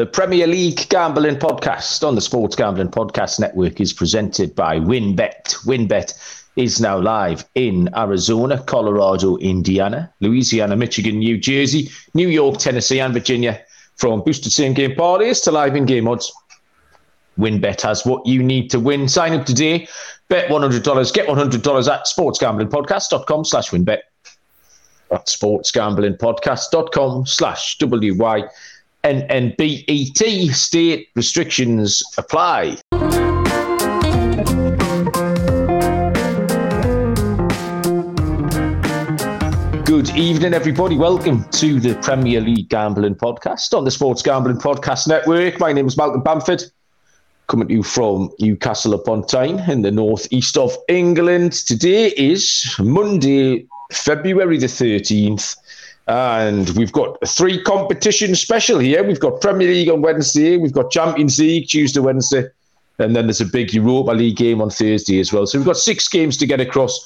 The Premier League Gambling Podcast on the Sports Gambling Podcast Network is presented by WynnBET. WynnBET is now live in Arizona, Colorado, Indiana, Louisiana, Michigan, New Jersey, New York, Tennessee, and Virginia. From boosted same game parlays to live in game odds, WynnBET has what you need to win. Sign up today, bet $100, get $100 at sportsgamblingpodcast.com slash wynnbet. At sportsgamblingpodcast.com slash W-Y. NNBET state restrictions apply. Good evening, everybody. Welcome to the Premier League Gambling Podcast on the Sports Gambling Podcast Network. My name is Malcolm Bamford, coming to you from Newcastle upon Tyne in the northeast of England. Today is Monday, February the 13th. And we've got three competition special here. We've got Premier League on Wednesday, we've got Champions League Tuesday, Wednesday, and then there's a big Europa League game on Thursday as well. So we've got six games to get across,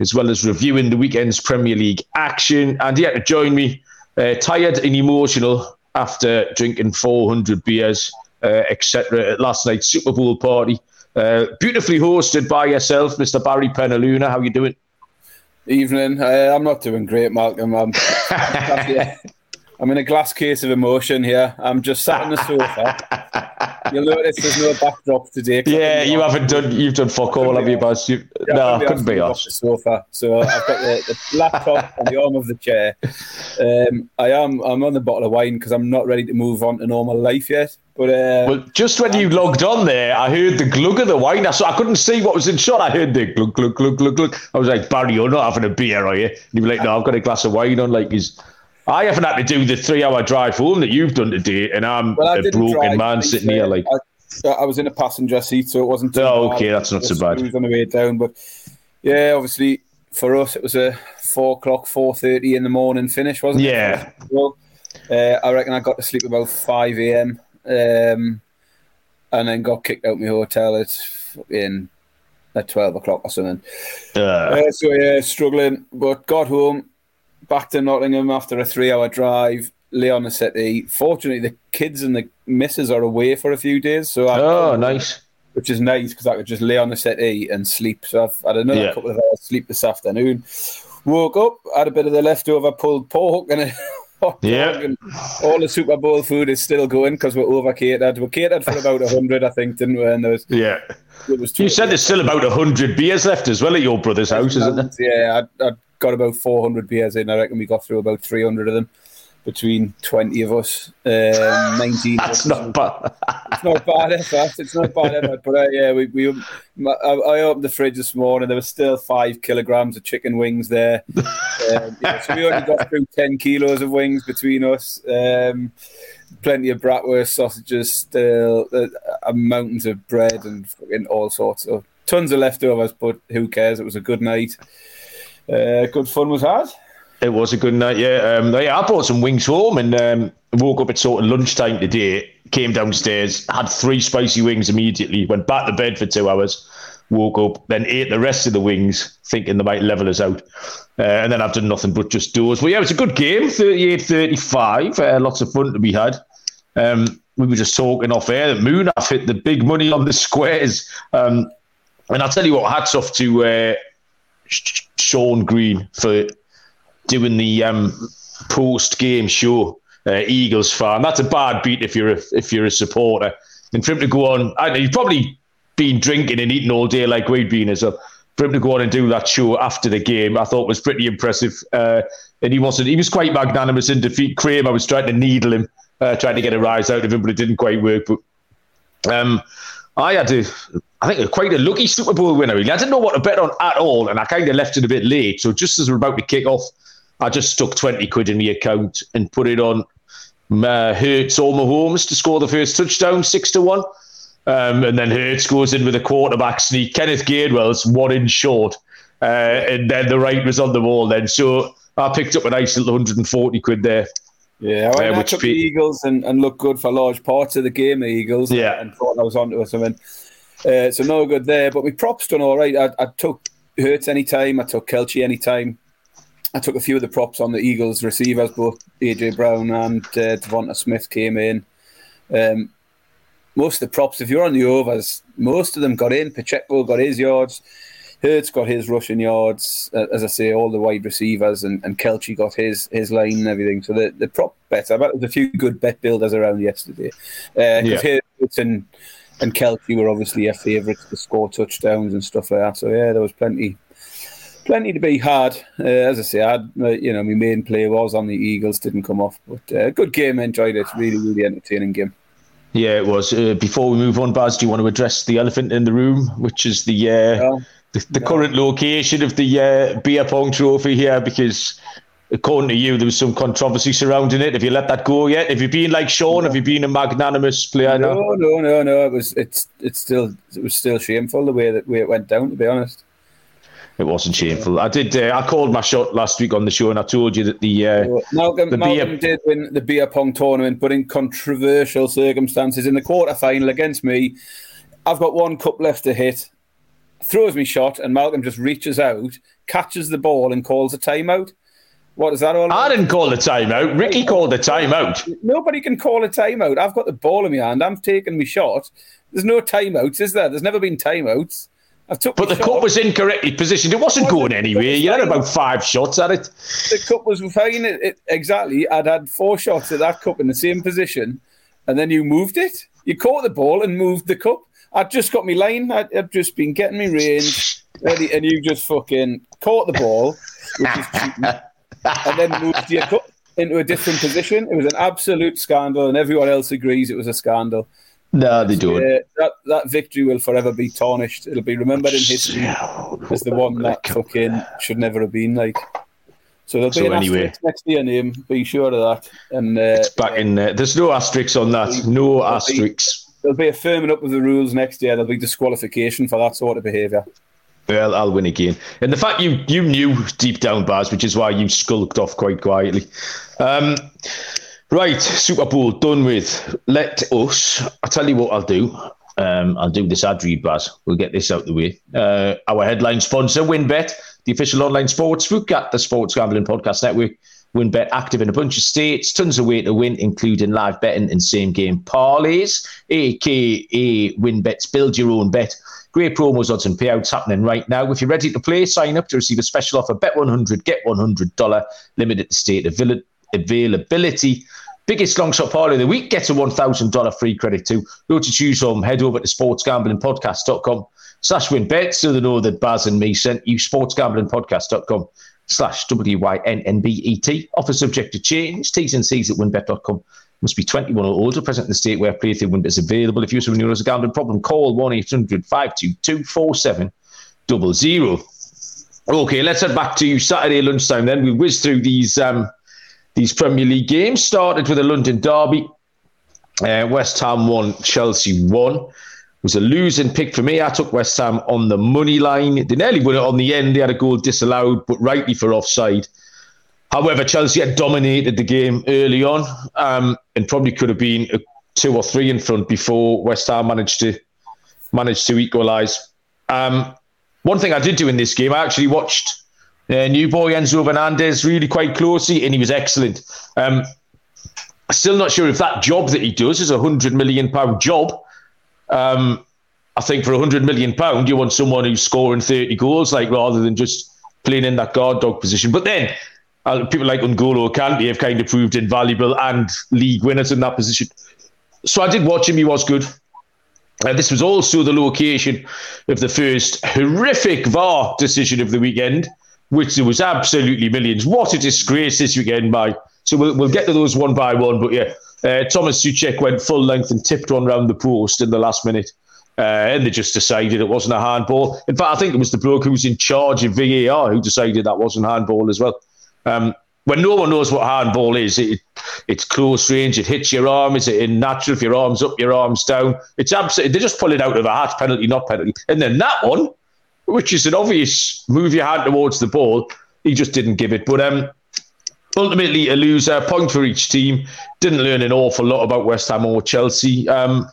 as well as reviewing the weekend's Premier League action. And yeah, to join me, uh, tired and emotional after drinking 400 beers, uh, etc. at last night's Super Bowl party. Uh, beautifully hosted by yourself, Mr. Barry Penaluna. How are you doing? Evening. Uh, I'm not doing great, Malcolm. I'm, I'm in a glass case of emotion here. I'm just sat on the sofa. You'll notice there's no backdrop today. Yeah, you haven't done. You've done fuck all, have you, Buzz? You, yeah, no, I couldn't be us. The sofa. So I've got the, the laptop on the arm of the chair. Um, I am. I'm on the bottle of wine because I'm not ready to move on to normal life yet. But uh, well, just when you logged on there, I heard the glug of the wine. I, saw, I couldn't see what was in shot. I heard the glug, glug, glug, glug, glug. I was like, Barry, you're not having a beer, are you? And he was like, No, I've got a glass of wine on. Like, he's. I haven't had to do the three-hour drive home that you've done today, and I'm well, a broken man sitting here. Like, I, I, was in a passenger seat, so it wasn't. Too oh, okay, that's not so bad. on the way down, but yeah, obviously for us it was a four o'clock, four thirty in the morning finish, wasn't yeah. it? Yeah. Well, uh, I reckon I got to sleep about five a.m. Um, and then got kicked out my hotel at in at twelve o'clock or something. Uh. Uh, so yeah, struggling, but got home, back to Nottingham after a three-hour drive. Leon the City. Fortunately, the kids and the missus are away for a few days, so I, oh, nice. Which is nice because I could just lay on the settee and sleep. So I've had another yeah. couple of hours sleep this afternoon. Woke up, had a bit of the leftover pulled pork and a yeah. all the Super Bowl food is still going because we're over catered. We're catered for about 100, I think, didn't we? And there was, yeah. It was you said there's still about 100 beers left as well at your brother's house, isn't there? Yeah, I, I got about 400 beers in. I reckon we got through about 300 of them between 20 of us, um, 19. That's not bad. it's not bad effort. It's not bad effort. But uh, yeah, we, we I, I, opened the fridge this morning. There were still five kilograms of chicken wings there. Um, yeah, so we only got through 10 kilos of wings between us. Um, plenty of bratwurst sausages still, uh, mountains of bread and fucking all sorts of tons of leftovers. But who cares? It was a good night. Uh, good fun was had. It was a good night, yeah. Um, yeah, I brought some wings home and um, woke up at sort of lunchtime today. Came downstairs, had three spicy wings immediately. Went back to bed for two hours. Woke up, then ate the rest of the wings, thinking they might level us out. Uh, and then I've done nothing but just doors. But yeah, it was a good game, 38 35. Uh, lots of fun to be had. Um, we were just talking off air that Moon have hit the big money on the squares. Um, and I'll tell you what, hats off to uh, Sean Green for doing the um, post game show. Uh, Eagles fan. That's a bad beat if you're a, if you're a supporter. And for him to go on, I know you've probably been drinking and eating all day like we've been as well. For him to go on and do that show after the game, I thought was pretty impressive. Uh, and he wasn't. He was quite magnanimous in defeat. Cream, I was trying to needle him, uh, trying to get a rise out of him, but it didn't quite work. But um, I had to, I think, quite a lucky Super Bowl winner. I didn't know what to bet on at all, and I kind of left it a bit late. So just as we're about to kick off, I just stuck 20 quid in the account and put it on uh, Hurts or Mahomes to score the first touchdown, six to one. Um, and then Hurts goes in with a quarterback sneak. Kenneth Gainwell's one in short. Uh, and then the right was on the wall then. So I picked up a nice little 140 quid there. Yeah, I, uh, took the Eagles and, and looked good for large parts of the game, the Eagles. Yeah. And, thought I was onto something. Uh, so no good there. But we props done all right. I, I took Hurts anytime. I took Kelce anytime. I took a few of the props on the Eagles receivers, both AJ Brown and uh, Devonta Smith came in. Um, most of the props, if you're on the overs, most of them got in. Pacheco got his yards. Hurts got his rushing yards, uh, as I say, all the wide receivers, and, and Kelce got his his line and everything. So the, the prop bets, I bet there's a few good bet builders around yesterday. Uh, yeah. Hurts and, and Kelce were obviously your favourites to score touchdowns and stuff like that. So yeah, there was plenty plenty to be had. Uh, as I say, I had, uh, you know, my main play was on the Eagles, didn't come off, but uh, good game. Enjoyed it. Really, really entertaining game. Yeah, it was. Uh, before we move on, Baz, do you want to address the elephant in the room, which is the uh, no. the, the no. current location of the uh, beer pong trophy here? Because according to you, there was some controversy surrounding it. Have you let that go yet? Have you been like Sean? Have you been a magnanimous player? No, now? no, no, no. It was it's it's still it was still shameful the way that way it went down. To be honest. It wasn't shameful. I did. Uh, I called my shot last week on the show, and I told you that the uh, Malcolm, the Malcolm beer... did win the beer pong tournament, but in controversial circumstances. In the quarter final against me, I've got one cup left to hit. Throws me shot, and Malcolm just reaches out, catches the ball, and calls a timeout. What is that all? About? I didn't call the timeout. Ricky called the timeout. Nobody can call a timeout. I've got the ball in my hand. I'm taking my shot. There's no timeouts, is there? There's never been timeouts I took. but the shot. cup was incorrectly positioned. It wasn't going anywhere. You had about five shots at it. The cup was fine. It, it, exactly. I'd had four shots at that cup in the same position, and then you moved it. You caught the ball and moved the cup. I'd just got me line. I'd, I'd just been getting me range, ready, and you just fucking caught the ball, which is cheating, and then moved your cup into a different position. It was an absolute scandal, and everyone else agrees it was a scandal. No, they don't. Uh, that that victory will forever be tarnished. It'll be remembered in history as the one that fucking should never have been like. So there'll be so an anyway, next to your name. Be sure of that. And uh, it's back in there. There's no asterisks on that. No asterisks. There'll be a firming up of the rules next year. There'll be disqualification for that sort of behaviour. Well, I'll win again. And the fact you you knew deep down, Baz, which is why you skulked off quite quietly. Um, Right, Super Bowl done with. Let us. I'll tell you what I'll do. Um, I'll do this ad read, Baz. We'll get this out the way. Uh, our headline sponsor, WynnBET, the official online sports book at the Sports Gambling Podcast Network. WynnBET active in a bunch of states, tons of way to win, including live betting and same game parlays, aka WynnBET's build your own bet. Great promos, odds, and payouts happening right now. If you're ready to play, sign up to receive a special offer. Bet 100, get $100, limited state availability. Biggest long shot parlay of the week gets a $1,000 free credit too. Go to choose from, head over to sportsgamblingpodcast.com slash WynnBET so they know that Baz and me sent you sportsgamblingpodcast.com slash W-Y-N-N-B-E-T. Offer subject to change. T's and C's at wynnbet.com. Must be 21 or older, present in the state where playthrough WynnBET is available. If you have a gambling problem, call 1-800-522-4700. Okay, let's head back to Saturday lunchtime then. We whizzed through these um, these Premier League games. Started with a London derby. Uh, West Ham won, Chelsea won. It was a losing pick for me. I took West Ham on the money line. They nearly won it on the end. They had a goal disallowed, but rightly for offside. However, Chelsea had dominated the game early on um, and probably could have been two or three in front before West Ham managed to managed to equalise. Um, one thing I did do in this game, I actually watched uh, new boy Enzo Fernandez really quite closely, and he was excellent. Um, still not sure if that job that he does is a hundred million pound job. Um, I think for a hundred million pound, you want someone who's scoring thirty goals, like rather than just playing in that guard dog position. But then people like N'Golo Kante have kind of proved invaluable and league winners in that position. So I did watch him; he was good. Uh, this was also the location of the first horrific VAR decision of the weekend which there was absolutely millions. What a disgrace this weekend by. So we'll, we'll get to those one by one. But yeah, uh, Thomas Soucek went full length and tipped one round the post in the last minute. Uh, and they just decided it wasn't a handball. In fact, I think it was the bloke who was in charge of VAR who decided that wasn't handball as well. Um, when no one knows what handball is, it, it's close range, it hits your arm. Is it in natural? If your arm's up, your arm's down. It's absolutely, they just pull it out of a hat, penalty, not penalty. And then that one, which is an obvious move your hand towards the ball. He just didn't give it. But um, ultimately, a loser, point for each team. Didn't learn an awful lot about West Ham or Chelsea. Um,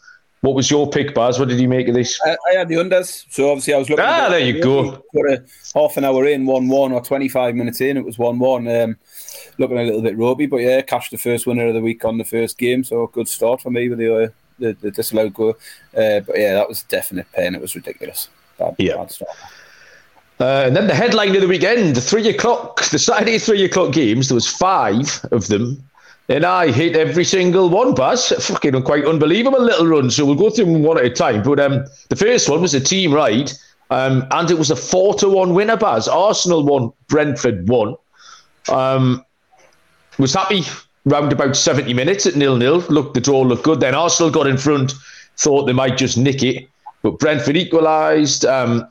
What was your pick, Baz? What did you make of this? I, I had the unders, so obviously I was looking. Ah, there you go. Put a half an hour in, one-one, or twenty-five minutes in, it was one-one. Um, looking a little bit ropey, but yeah, cashed the first winner of the week on the first game, so good start for me with the uh, the, the disallowed goal. Uh, but yeah, that was definite pain. It was ridiculous. Bad, Yeah. bad start. Uh, and then the headline of the weekend, the three o'clock, the Saturday three o'clock games. There was five of them, and I hit every single one. Baz, fucking quite unbelievable little run. So we'll go through them one at a time. But um, the first one was a team ride, um, and it was a four to one winner. Baz, Arsenal won, Brentford won. Um, was happy round about 70 minutes at nil nil. Looked, the draw looked good. Then Arsenal got in front, thought they might just nick it, but Brentford equalised. Um,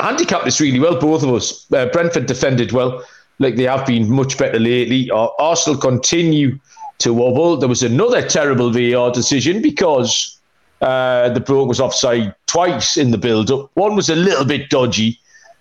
handicapped this really well, both of us. Uh, Brentford defended well, like they have been much better lately. Arsenal continue to wobble. There was another terrible VAR decision because uh, the bloke was offside twice in the build up. One was a little bit dodgy.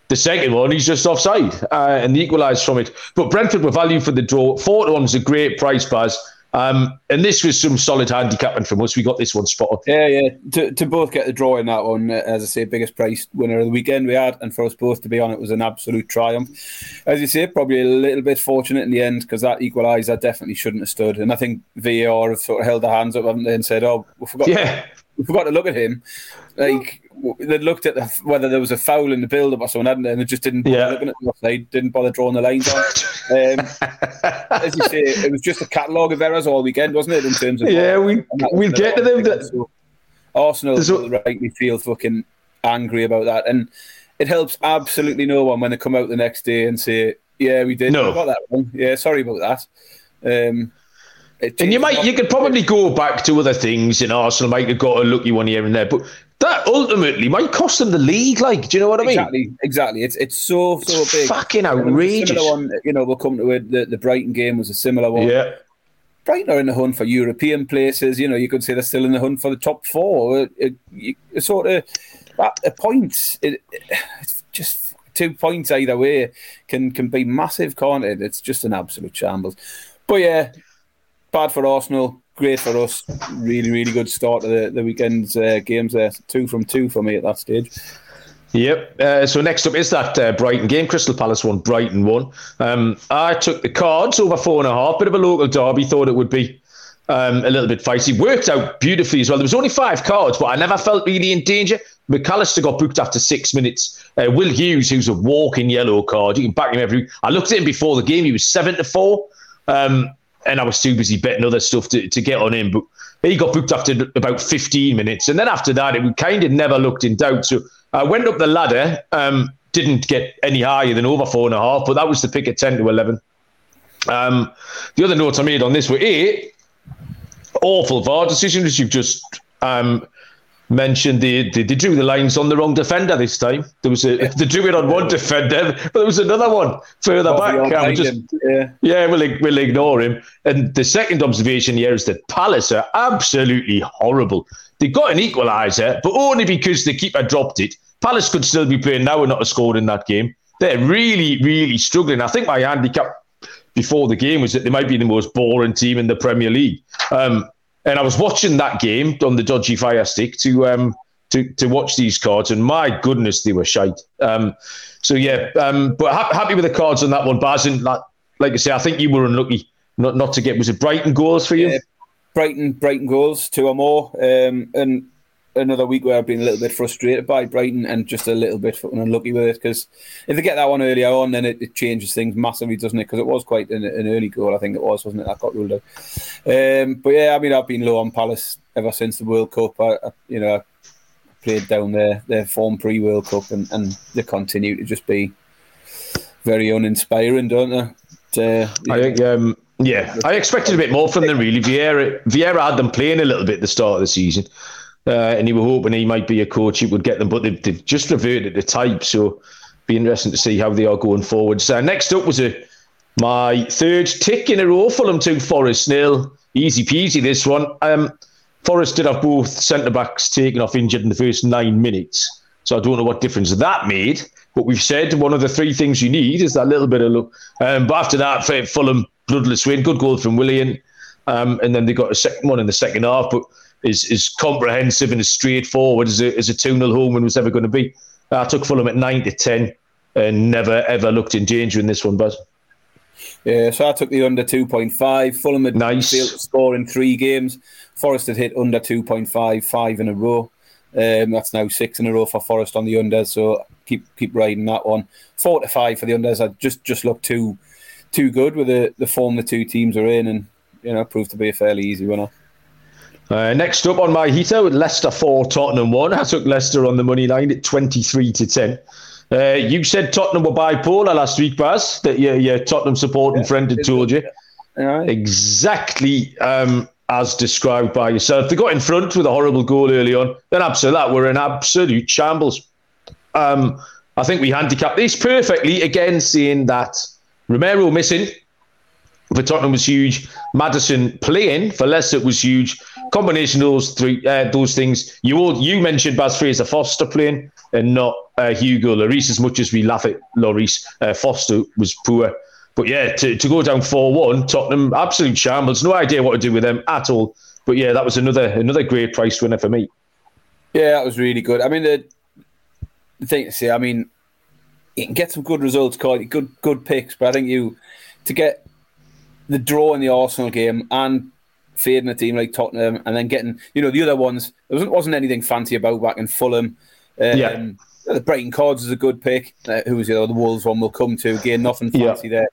The second one, he's just offside, uh, and they equalised from it. But Brentford were value for the draw. Four to one was a great price, Baz. Um, and this was some solid handicapping from us. We got this one spot on. Yeah, yeah. To, to both get the draw in that one, uh, as I say, biggest price winner of the weekend we had, and for us both to be on it was an absolute triumph. As you say, probably a little bit fortunate in the end because that equaliser definitely shouldn't have stood. And I think VAR have sort of held their hands up haven't they, and said, "Oh, we forgot, Yeah. we forgot to look at him." Like they looked at the, whether there was a foul in the build-up or something, hadn't they? And they just didn't bother Yeah. looking at the offside, didn't bother drawing the lines on. Um, as you say, it was just a catalogue of errors all weekend, wasn't it? In terms of Yeah, we we'll get to them. That, so Arsenal There's a- will rightly feel fucking angry about that, and it helps absolutely no one when they come out the next day and say, "Yeah, we did. No. We got that wrong. Yeah, sorry about that." Um, And you might, you could probably go back to other things, and Arsenal might have got a lucky one here and there, but that ultimately might cost them the league. Like, do you know what I mean? exactly, exactly. It's it's so so It's big. fucking And it was a outrageous. One, you know, we'll come to it. The, the Brighton game was a similar one. Yeah, Brighton are in the hunt for European places. You know, you could say they're still in the hunt for the top four. It, it, you- it's sort of at a point, it, it's just two points either way can can be massive, can't it? It's just an absolute shambles. But yeah, bad for Arsenal, great for us. Really, really good start to the, the weekend's uh, games there. Two from two for me at that stage. Yep. Uh, so next up is that uh, Brighton game. Crystal Palace won, Brighton won. Um, I took the cards over four and a half. Bit of a local derby. Thought it would be um, a little bit feisty. Worked out beautifully as well. There was only five cards, but I never felt really in danger. Mac Allister got booked after six minutes. Uh, Will Hughes, who's a walking yellow card, you can back him every. I looked at him before the game. He was seven to four, um, and I was too busy betting other stuff to, to get on him. But he got booked after about 15 minutes, and then after that, it kind of never looked in doubt. So I went up the ladder. Um, didn't get any higher than over four and a half, but that was the pick at 10 to 11. Um, the other notes I made on this were A, awful VAR decision, as you've just um, mentioned. They, they, they drew the lines on the wrong defender this time. There was a, they drew it on one defender, but there was another one further back. Just. Yeah. yeah, we'll, we'll ignore him. And the second observation here is that Palace are absolutely horrible. They got an equaliser, but only because the keeper dropped it. Palace could still be playing now and not have scored in that game. They're really, really struggling. I think my handicap before the game was that they might be the most boring team in the Premier League. Um, and I was watching that game on the dodgy fire stick to um, to to watch these cards, and my goodness, they were shite. Um, so yeah, um, but ha- happy with the cards on that one, Baz. And like, like I say, I think you were unlucky not not to get. Was it Brighton goals for you? Yeah. Brighton, Brighton goals, two or more, um, and another week where I've been a little bit frustrated by Brighton and just a little bit fucking unlucky with it because if they get that one earlier on, then it, it changes things massively, doesn't it? Because it was quite an, an early goal, I think it was, wasn't it? That got ruled out. Um, but yeah, I mean, I've been low on Palace ever since the World Cup. I, I you know, I played down their their form pre World Cup, and, and they continue to just be very uninspiring, don't they? Uh, I think, um, yeah, I expected a bit more from them. Really, Vieira, Vieira had them playing a little bit at the start of the season, uh, and he were hoping he might be a coach who would get them, but they've, they've just reverted to type. So, be interesting to see how they are going forward. So, next up was a my third tick in a row. Fulham two, Forest nil. Easy peasy this one. Um, Forest did have both centre backs taken off injured in the first nine minutes. So I don't know what difference that made. But we've said one of the three things you need is that little bit of luck. Um, but after that, Fulham, bloodless win. Good goal from Willian. Um, and then they got a second one in the second half. But as, as comprehensive and as straightforward as a, as a 2 0 home win was ever going to be. I took Fulham at 9 to 10 and never ever looked in danger in this one, Buzz. Yeah, so I took the under 2.5. Fulham had nice. failed to score in three games. Forest had hit under 2.5, five in a row. Um, that's now six in a row for Forest on the unders. So keep keep riding that one. Four to five for the unders. I just just look too too good with the, the form the two teams are in, and you know proved to be a fairly easy winner. Uh, next up on my heater, with Leicester four, Tottenham one. I took Leicester on the money line at twenty three to ten. Uh, you said Tottenham were bipolar last week, Baz. That your, your Tottenham supporting yeah, friend had told you. Exactly um, as described by yourself. They got in front with a horrible goal early on. Then after that, we're in absolute shambles. Um, I think we handicapped this perfectly again, seeing that Romero missing for Tottenham was huge. Maddison playing for Leicester was huge. Combination of those three, uh, those things. You all, you mentioned Baz Fraser Forster playing and not uh, Hugo Lloris. As much as we laugh at Lloris, uh, Forster was poor. But yeah, to, to go down four one, Tottenham absolute shambles. No idea what to do with them at all. But yeah, that was another another great price winner for me. Yeah, that was really good. I mean, the, the thing to say, I mean, you can get some good results, quite good good picks, but I think you to get the draw in the Arsenal game and fading a team like Tottenham, and then getting you know the other ones. There wasn't, wasn't anything fancy about back in Fulham. Um, yeah. The Brighton Cards is a good pick. Uh, who was the other? The Wolves one we'll come to again. Nothing fancy yeah. there.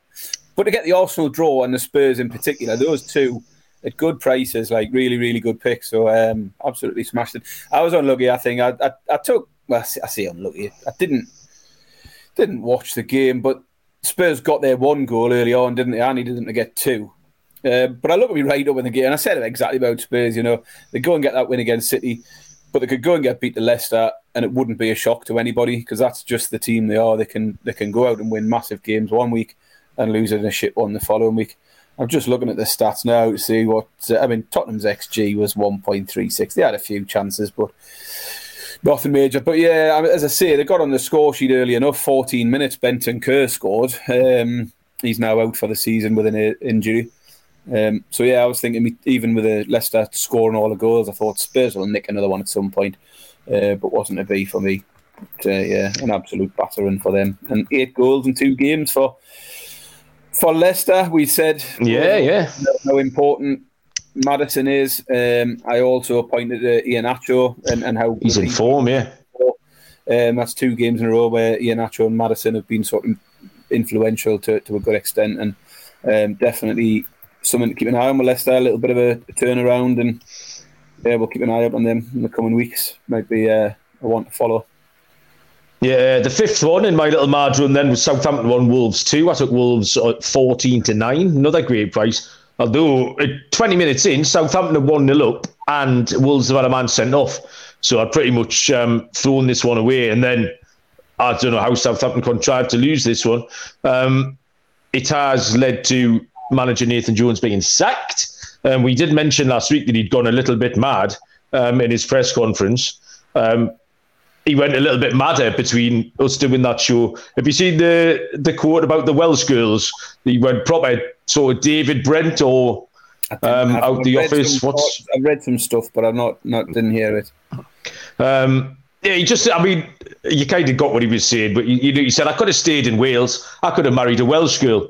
But to get the Arsenal draw and the Spurs in particular, those two at good prices, like really, really good picks. So um, absolutely smashed it. I was unlucky. I think I, I, I took. Well, I say unlucky. I didn't didn't watch the game, but Spurs got their one goal early on, didn't they? I needed them to get two. Uh, but I look at me right up in the game, and I said it exactly about Spurs. You know, they go and get that win against City, but they could go and get beat to Leicester, and it wouldn't be a shock to anybody because that's just the team they are. They can they can go out and win massive games one week and lose in a shit one the following week. I'm just looking at the stats now to see what uh, I mean. Tottenham's xG was 1.36. They had a few chances, but nothing major. But yeah, as I say, they got on the score sheet early enough. 14 minutes. Bentancur scored. Um, he's now out for the season with an injury. Um, so yeah, I was thinking even with the Leicester scoring all the goals, I thought Spurs will nick another one at some point, uh, but wasn't a be for me. But, uh, yeah, an absolute battering for them, and eight goals in two games for for Leicester. We said, yeah, yeah, how important Maddison is. Um, I also pointed to Iheanacho and, and how he's in form. Yeah, um, that's two games in a row where Iheanacho and Maddison have been sort of influential to, to a good extent, and um, definitely something to keep an eye on with Leicester. A little bit of a, turnaround, and yeah, we'll keep an eye out on them in the coming weeks. Might be uh, a one to follow. Yeah, the fifth one in my little mad run then was Southampton one, Wolves two. I took Wolves at fourteen to nine. Another great price. Although twenty minutes in, Southampton one nil up, and Wolves have had a man sent off. So I pretty much um, thrown this one away, and then I don't know how Southampton contrived to lose this one. Um, it has led to manager Nathan Jones being sacked. Um, we did mention last week that he'd gone a little bit mad um, in his press conference. Um, he went a little bit madder between us doing that show. Have you seen the the quote about the Welsh girls? He went proper sort of David Brent or um, out the office. What's I've read some stuff, but I've not not didn't hear it. Um, yeah, he just, I mean, you kind of got what he was saying, but you, you, he said, I could have stayed in Wales. I could have married a Welsh girl.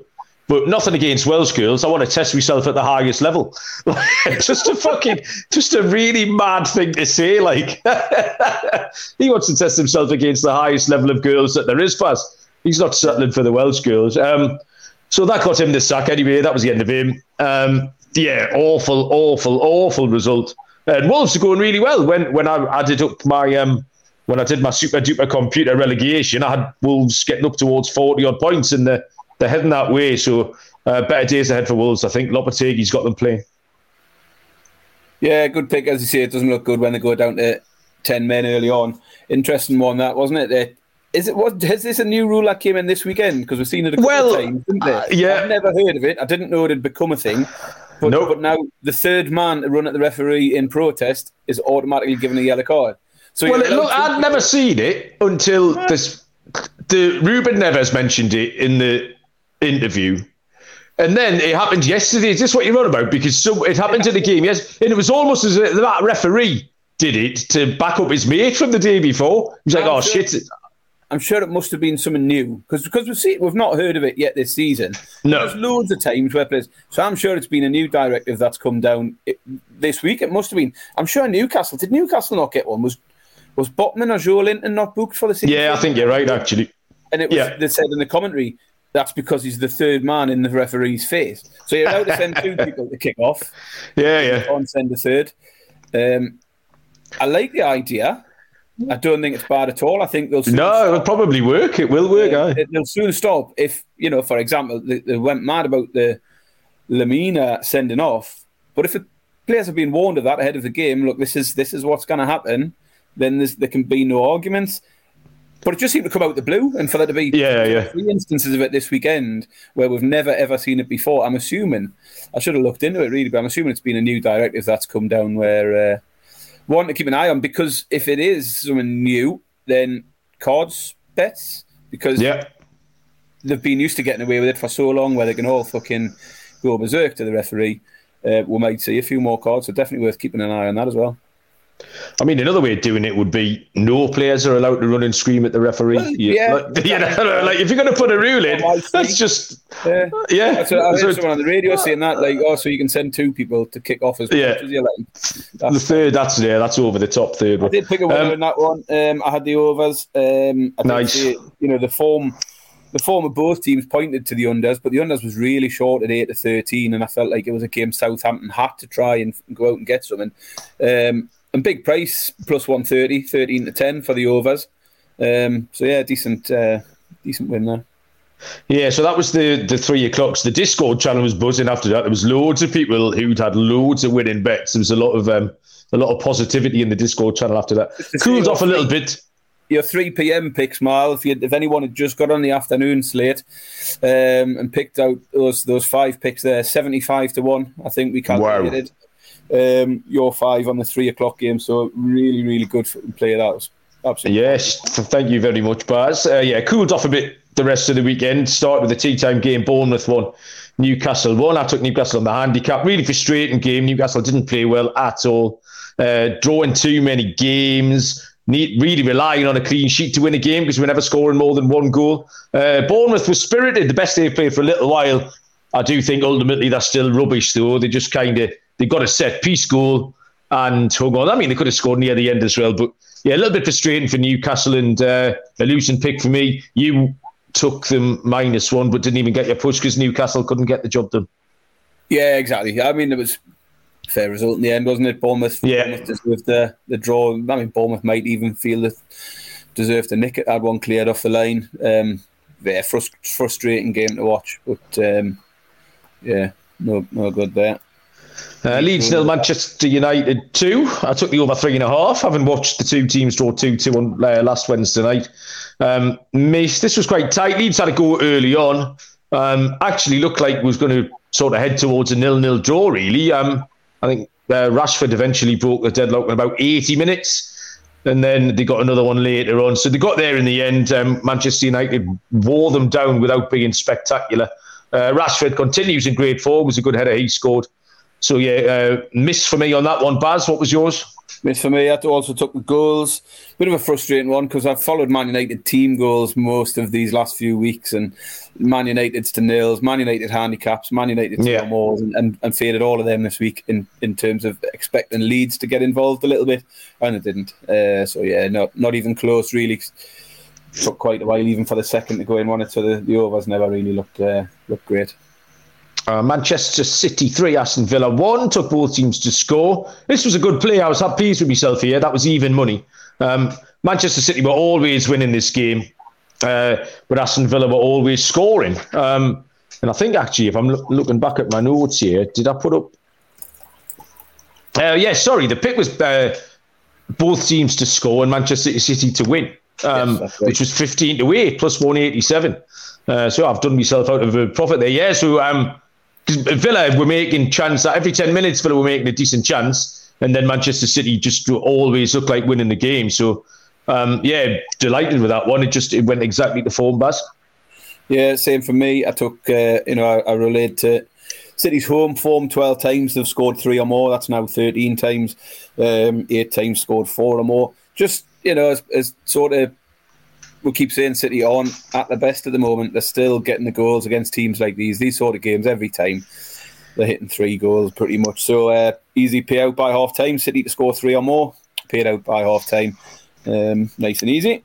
But nothing against Welsh girls. I want to test myself at the highest level. just a fucking, just a really mad thing to say. Like, he wants to test himself against the highest level of girls that there is us. He's not settling for the Welsh girls. Um, so that got him the sack anyway. That was the end of him. Um, yeah, awful, awful, awful result. And Wolves are going really well. When when I added up my um, when I did my super duper computer relegation, I had Wolves getting up towards forty odd points in the they're heading that way. So uh, better days ahead for Wolves. I think Lopetegui's got them playing. Yeah, good pick. As you say, it doesn't look good when they go down to ten men early on. Interesting one that wasn't it? Is it was has this a new rule that came in this weekend? Because we've seen it a couple well, of times, didn't uh, yeah, I've never heard of it. I didn't know it had become a thing. But, nope. but now the third man to run at the referee in protest is automatically given a yellow card. So well, look, I'd never seen it until this. The Ruben Neves mentioned it in the interview. And then it happened yesterday. Is this what you're on about? Because so, it happened in the game, yes. And it was almost as if that referee did it to back up his mate from the day before. He's like, I'm oh, sure- shit. I'm sure it must have been something new because because we've seen, we've not heard of it yet this season. No. There's loads of times where players. So I'm sure it's been a new directive that's come down it, this week. It must have been. I'm sure Newcastle did Newcastle not get one? Was was Botman or Joelinton not booked for the season? Yeah, I think you're right, actually. And it was Yeah. they said in the commentary that's because he's the third man in the referee's face. So you're allowed to send two people to kick off. Yeah, yeah. Can't send a third. Um, I like the idea. I don't think it's bad at all. I think they'll No, it'll probably work. It will work. uh, aye. they'll soon stop if you know. For example, they, they went mad about the Lemina sending off. But if the players have been warned of that ahead of the game, look, this is this is what's going to happen. Then there's, there can be no arguments. But it just seemed to come out of the blue, and for there to be Yeah, yeah. three instances of it this weekend where we've never ever seen it before. I'm assuming I should have looked into it really, but I'm assuming it's been a new directive that's come down where uh, one to keep an eye on because if it is something new, then cards bets because Yeah. they've been used to getting away with it for so long where they can all fucking go berserk to the referee. Uh, we might see a few more cards, so definitely worth keeping an eye on that as well. I mean, another way of doing it would be no players are allowed to run and scream at the referee. Well, yeah, like, you know, like if you're going to put a rule in, Well, that's just Yeah. yeah. That's what I So heard someone on the radio saying that, like, oh, so you can send two people to kick off as much Yeah. as you like. the third, that's yeah, that's over the top third I did pick a winner Um, in that one. Um, I had the overs. Um, Nice. say, you know, the form, the form of both teams pointed to the unders, but the unders was really short at eight to thirteen, and I felt like it was a game Southampton had to try and go out and get something. Um, and big price plus 130, 13 to ten for the overs. Um, so yeah, decent, uh, decent win there. Yeah, so that was the the three o'clocks. The Discord channel was buzzing after that. There was loads of people who'd had loads of winning bets. There was a lot of um, a lot of positivity in the Discord channel after that. Cooled off a little bit. your 3 p.m. picks, Mal. If you, if anyone had just got on the afternoon slate um, and picked out those those five picks there, 75 to one, I think we calculated. Um, your five on the three o'clock game, so really, really good for, play. That was absolutely Yes, th- thank you very much, Baz. Uh, yeah, cooled off a bit the rest of the weekend. Started with the tea time game. Bournemouth won, Newcastle won. I took Newcastle on the handicap. Really frustrating game. Newcastle didn't play well at all. Uh, drawing too many games. Need, really relying on a clean sheet to win a game because we're never scoring more than one goal. Uh, Bournemouth was spirited, the best they've played for a little while. I do think ultimately that's still rubbish, though. They just kind of they got a set piece goal and hung on. I mean, they could have scored near the end as well, but yeah, a little bit frustrating for Newcastle and uh, a losing pick for me. You took them minus one, but didn't even get your push because Newcastle couldn't get the job done. Yeah, exactly. I mean, it was a fair result in the end, wasn't it? Bournemouth, Yeah. Bournemouth deserved the, the draw. I mean, Bournemouth might even feel that deserved to nick it. Had one cleared off the line. Um, yeah, frust- frustrating game to watch, but um, yeah, no, no good there. Uh, Leeds nil, Manchester United two. I took the over three and a half. Having watched the two teams draw two two on uh, last Wednesday night. Um, missed. This was quite tight. Leeds had a go early on. Um, actually looked like was going to sort of head towards a nil nil draw. Really. Um, I think uh, Rashford eventually broke the deadlock in about eighty minutes. And then they got another one later on. So they got there in the end. Um, Manchester United wore them down without being spectacular. Uh, Rashford continues in great form. Was a good header he scored. So yeah, uh, miss for me on that one. Baz, what was yours? Miss for me. I also took the goals. Bit of a frustrating one because I've followed Man United team goals most of these last few weeks, and Man United's to nils, Man United handicaps, Man United to Yeah. more, and, and, and faded all of them this week in, in terms of expecting Leeds to get involved a little bit, and it didn't. Uh, so yeah, not not even close. Really took quite a while even for the second to go in. One it so the, the overs never really looked uh, looked great. Uh, Manchester City three, Aston Villa one. Took both teams to score. This was a good play. I was happy pleased with myself here. That was even money. Um, Manchester City were always winning this game, uh, but Aston Villa were always scoring. Um, and I think actually, if I'm loo- looking back at my notes here, did I put up? Uh, yeah, sorry. The pick was uh, both teams to score and Manchester City to win, um, Yes, right. which was 15 to 8 plus 187. Uh, so I've done myself out of a profit there. Yeah, so um, Villa were making chance every 10 minutes, Villa were making a decent chance, and then Manchester City just always looked like winning the game. So um, yeah, delighted with that one. It just it went exactly to form, Baz. Yeah, same for me. I took, uh, you know, I, I relate to City's home form 12 times. They've scored three or more. That's now 13 times. Um, eight times scored four or more. Just, you know, as, as sort of we keep saying City on at the best at the moment. They're still getting the goals against teams like these, these sort of games every time. They're hitting three goals pretty much. So uh, easy payout by half time. City to score three or more, paid out by half time. Um, nice and easy.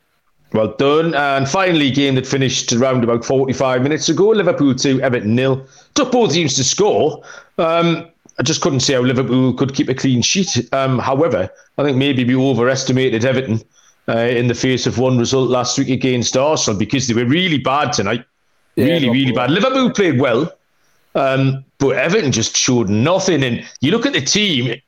Well done. And finally, game that finished around about 45 minutes ago. Liverpool 2, Everton nil. Took both teams to score. Um, I just couldn't see how Liverpool could keep a clean sheet. Um, however, I think maybe we overestimated Everton uh, in the face of one result last week against Arsenal because they were really bad tonight. Really, yeah, really bad. Liverpool played well, um, but Everton just showed nothing. And you look at the team.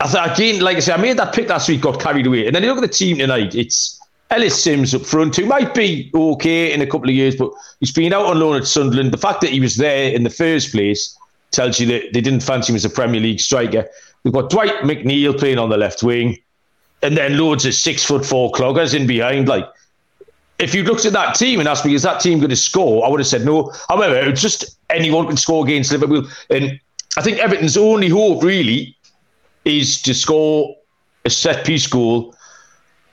I thought again, like I said, I made that pick last week, got carried away, and then you look at the team tonight. It's Ellis Sims up front, who might be okay in a couple of years, but he's been out on loan at Sunderland. The fact that he was there in the first place tells you that they didn't fancy him as a Premier League striker. We've got Dwight McNeil playing on the left wing, and then loads of six foot four cloggers in behind. Like, if you looked at that team and asked me, is that team going to score? I would have said no. However, it's just anyone can score against Liverpool. And I think Everton's only hope really is to score a set piece goal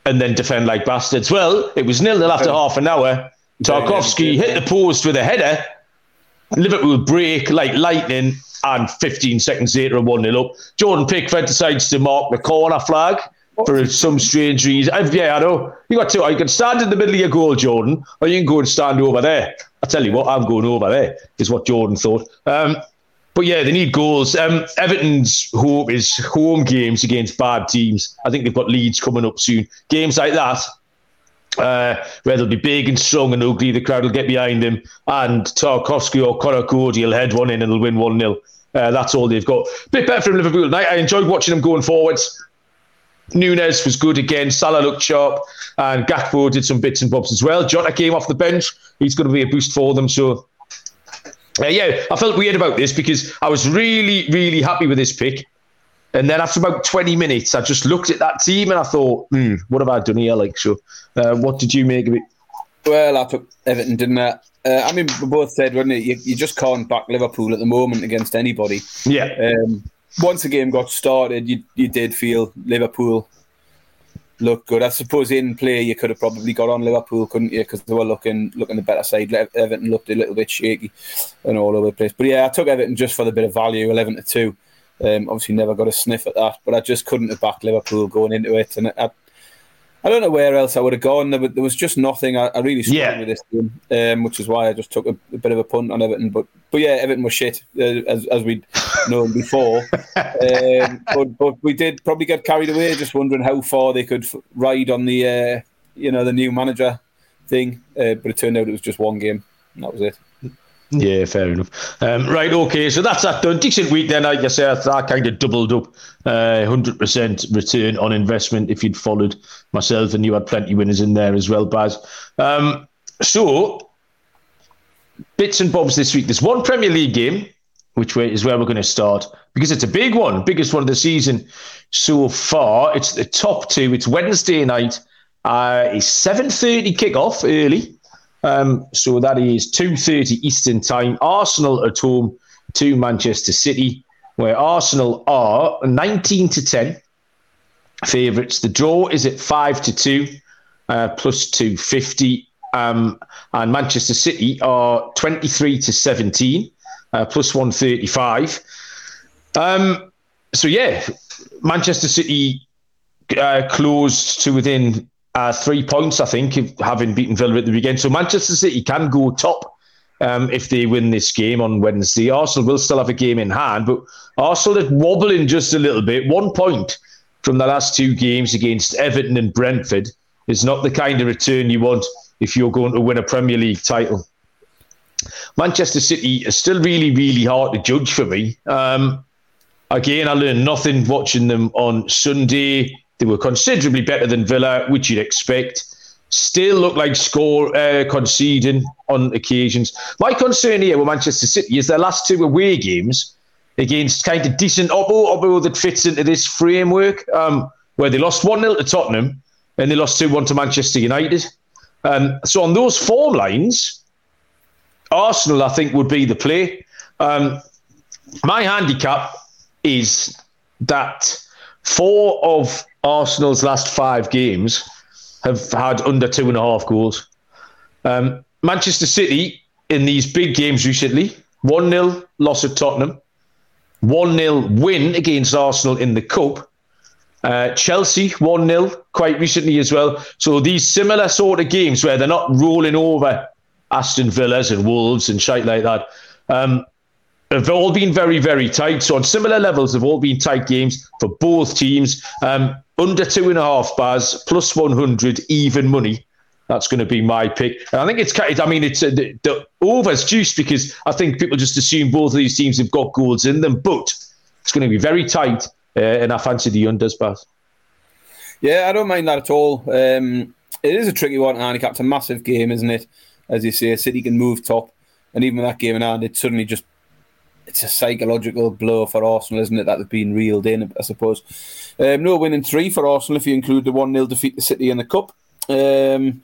and then defend like bastards. Well, it was nil nil after half an hour. Tarkowski hit the post with a header. Liverpool break like lightning, and 15 seconds later, 1 0 up. Jordan Pickford decides to mark the corner flag for some strange reason. I've, yeah, I know. You got to. You can stand in the middle of your goal, Jordan, or you can go and stand over there. I tell you what, I'm going over there. Is what Jordan thought. Um, but yeah, they need goals. Um, Everton's hope is home games against bad teams. I think they've got Leeds coming up soon. Games like that, uh, where they'll be big and strong and ugly, the crowd will get behind them, and Tarkowski or Conor Coady will head one in and they'll win 1 0. Uh, that's all they've got. Bit better from Liverpool tonight. I enjoyed watching them going forwards. Nunez was good again. Salah looked sharp, and Gakpo did some bits and bobs as well. Jota came off the bench. He's going to be a boost for them. So uh, yeah, I felt weird about this because I was really, really happy with this pick. And then after about 20 minutes, I just looked at that team and I thought, hmm, what have I done here? Like, so uh, what did you make of it? Well, I took Everton, didn't I? Uh, I mean, we both said, wasn't it? You, you, just can't back Liverpool at the moment against anybody. Yeah. Um, once the game got started, you, you did feel Liverpool look good. I suppose in play you could have probably got on Liverpool, couldn't you? Because they were looking looking the better side. Everton looked a little bit shaky and all over the place. But yeah, I took Everton just for the bit of value, eleven to two. Um, obviously, never got a sniff at that, but I just couldn't have backed Liverpool going into it, and I, I don't know where else I would have gone. There, was just nothing. I, I really struggled yeah. with this game, um, which is why I just took a, a, bit of a punt on Everton. But but yeah, Everton was shit uh, as as we'd known before. um, but but we did probably get carried away, just wondering how far they could ride on the uh, you know the new manager thing. Uh, but it turned out it was just one game, and that was it. Yeah, fair enough. Um, right, okay, so that's that done. Decent week then, like I say, I kind of doubled up, uh, hundred percent return on investment if you'd followed myself, and you had plenty winners in there as well, Baz. Um, so bits and bobs this week. There's one Premier League game, which is where we're going to start because it's a big one, biggest one of the season so far. It's the top two. It's Wednesday night. Uh, it's seven thirty kickoff early. Um, so that is 2.30 Eastern Time. Arsenal at home to Manchester City, where Arsenal are 19 to 10 favourites. The draw is at 5 to 2, uh, plus 250. Um, and Manchester City are 23 to 17, uh, plus 135. Um, so, yeah, Manchester City uh, closed to within uh, three points, I think, having beaten Villa at the weekend. So Manchester City can go top um, if they win this game on Wednesday. Arsenal will still have a game in hand, but Arsenal are wobbling just a little bit. One point from the last two games against Everton and Brentford is not the kind of return you want if you're going to win a Premier League title. Manchester City is still really, really hard to judge for me. Um, again, I learned nothing watching them on Sunday. They were considerably better than Villa, which you'd expect. Still look like score uh, conceding on occasions. My concern here with Manchester City is their last two away games against kind of decent Oppo, Oppo that fits into this framework, um, where they lost 1 0 to Tottenham and they lost 2 1 to Manchester United. Um, so on those form lines, Arsenal, I think, would be the play. Um, my handicap is that four of Arsenal's last five games have had under two and a half goals. Um, Manchester City in these big games recently 1 0 loss at Tottenham, 1 0 win against Arsenal in the Cup. Uh, Chelsea 1 0 quite recently as well. So these similar sort of games where they're not rolling over Aston Villas and Wolves and shite like that. Um, have all been very, very tight. So on similar levels, they've all been tight games for both teams. Um, under two and a half Baz, plus 100, even money. That's going to be my pick. And I think it's, I mean, it's uh, the, the over's juice because I think people just assume both of these teams have got goals in them, but it's going to be very tight. Uh, and I fancy the unders, Baz. Yeah, I don't mind that at all. Um, it is a tricky one, handicap. It's a massive game, isn't it? As you say, City can move top. And even with that game in hand, it suddenly just it's a psychological blow for Arsenal, isn't it? That they've been reeled in, I suppose. Um, no winning three for Arsenal if you include the 1 0 defeat to City in the Cup. Um,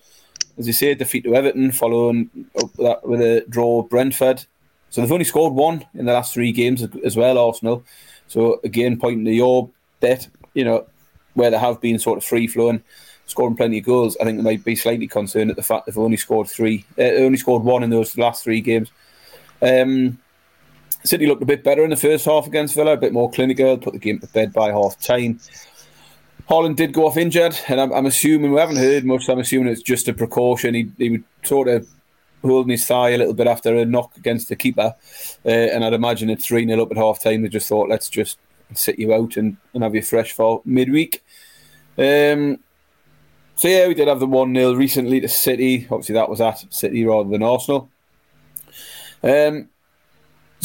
as you say, defeat to Everton, following up that with a draw Brentford. So they've only scored one in the last three games as well, Arsenal. So again, pointing to your bet, you know, where they have been sort of free flowing, scoring plenty of goals. I think they might be slightly concerned at the fact they've only scored three, uh, only scored one in those last three games. Um, City looked a bit better in the first half against Villa, a bit more clinical, put the game to bed by half time. Haaland did go off injured, and I'm, I'm, assuming we haven't heard much. I'm assuming it's just a precaution. He, he would sort of holding his thigh a little bit after a knock against the keeper, uh, and I'd imagine at three 0 up at half time. They just thought, let's just sit you out and, and have you fresh for midweek. Um, so yeah, we did have the one 0 recently to City. Obviously, that was at City rather than Arsenal. Um,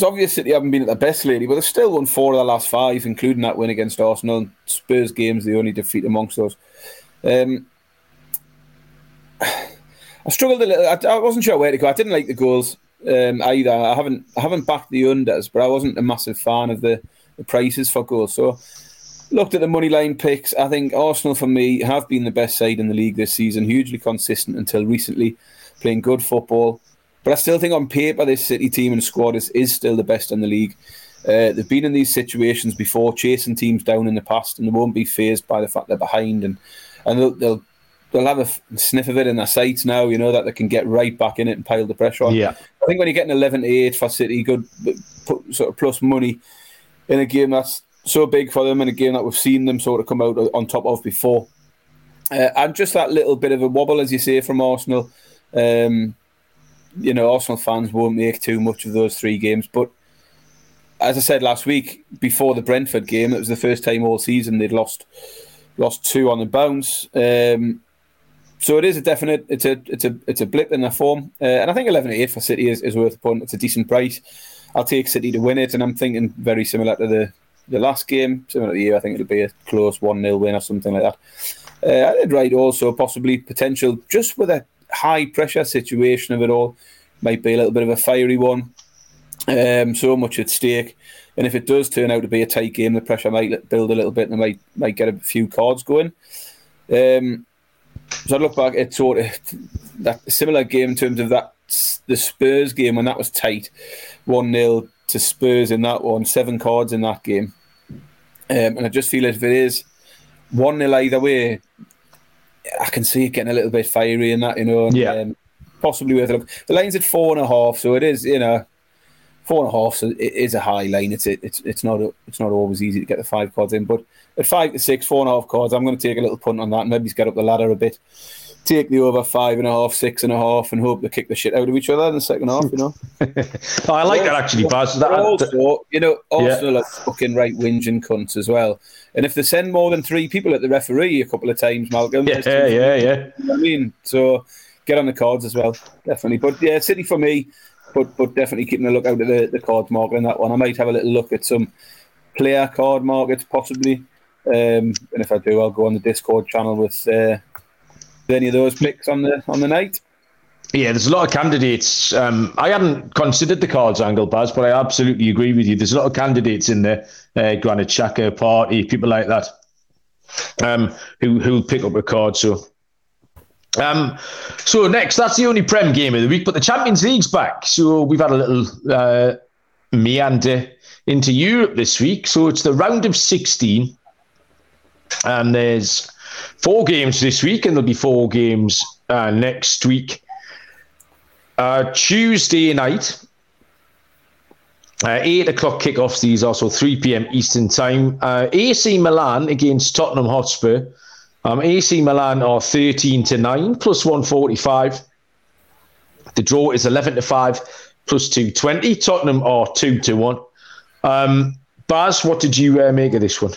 it's obvious City haven't been at their best lately, but they've still won four of the last five, including that win against Arsenal. And Spurs games, the only defeat amongst those. Um, I struggled a little. I, I, wasn't sure where to go. I didn't like the goals um, either. I haven't I haven't backed the unders, but I wasn't a massive fan of the, the prices for goals. So looked at the money line picks. I think Arsenal for me have been the best side in the league this season, hugely consistent until recently, playing good football. But I still think on paper, this City team and squad is, is still the best in the league. Uh, they've been in these situations before, chasing teams down in the past, and they won't be phased by the fact they're behind. And and they'll they'll, they'll have a sniff of it in their sights now. You know that they can get right back in it and pile the pressure on. Yeah, I think when you're getting eleven to eight for City, good put sort of plus money in a game that's so big for them, and a game that we've seen them sort of come out on top of before. Uh, and just that little bit of a wobble, as you say, from Arsenal. Um, you know, Arsenal fans won't make too much of those three games. But as I said last week, before the Brentford game, it was the first time all season they'd lost lost two on the bounce. Um, so it is a definite. It's a it's a it's a blip in their form, uh, and I think eleven eight for City is, is worth a punt. It's a decent price. I'll take City to win it, and I'm thinking very similar to the the last game, similar to the year. I think it'll be a close one 0 win or something like that. Uh, I did write also possibly potential just with a high pressure situation of it all. Might be a little bit of a fiery one. Um, so much at stake. And if it does turn out to be a tight game, the pressure might build a little bit and might might get a few cards going. Um, so I look back at sort of that similar game in terms of that the Spurs game when that was tight, one 0 to Spurs in that one, seven cards in that game, um, and I just feel if it is one 0 either way, I can see it getting a little bit fiery in that, you know. And, yeah. Um, possibly worth a look. The line's at four and a half, so it is, you know, four and a half. So it is a high line. It's it's it's not it's not always easy to get the five cards in, but at five to six, four and a half cards, I'm going to take a little punt on that. Maybe get up the ladder a bit. Take the over five and a half, six and a half, and hope they kick the shit out of each other in the second half. You know. oh, I like that actually, Baz. That, also, you know, Arsenal yeah. are fucking right whinging cunts as well. And if they send more than three people at the referee a couple of times, Malcolm, yeah, yeah, yeah, yeah. I mean, so get on the cards as well, definitely. But yeah, City for me, but but definitely keeping a look out at the, the cards market in that one. I might have a little look at some player card markets possibly. Um, and if I do, I'll go on the Discord channel with uh, any of those picks on the on the night. Yeah, there's a lot of candidates. Um, I hadn't considered the cards angle, Baz, but I absolutely agree with you. There's a lot of candidates in the Uh, Granit Xhaka, Partey, people like that, um, who who'll pick up a card. So Um, so next, that's the only Prem game of the week, but the Champions League's back. So we've had a little uh, meander into Europe this week. So it's the round of 16, and there's four games this week, and there'll be four games uh, next week. Uh, Tuesday night, uh, 8 o'clock kickoffs, these are so 3 p.m. Eastern Time. Uh, AC Milan against Tottenham Hotspur. Um, AC Milan are 13 to 9 plus 145. The draw is 11 to 5 plus 220. Tottenham are 2 to 1. Um, Baz, what did you uh, make of this one?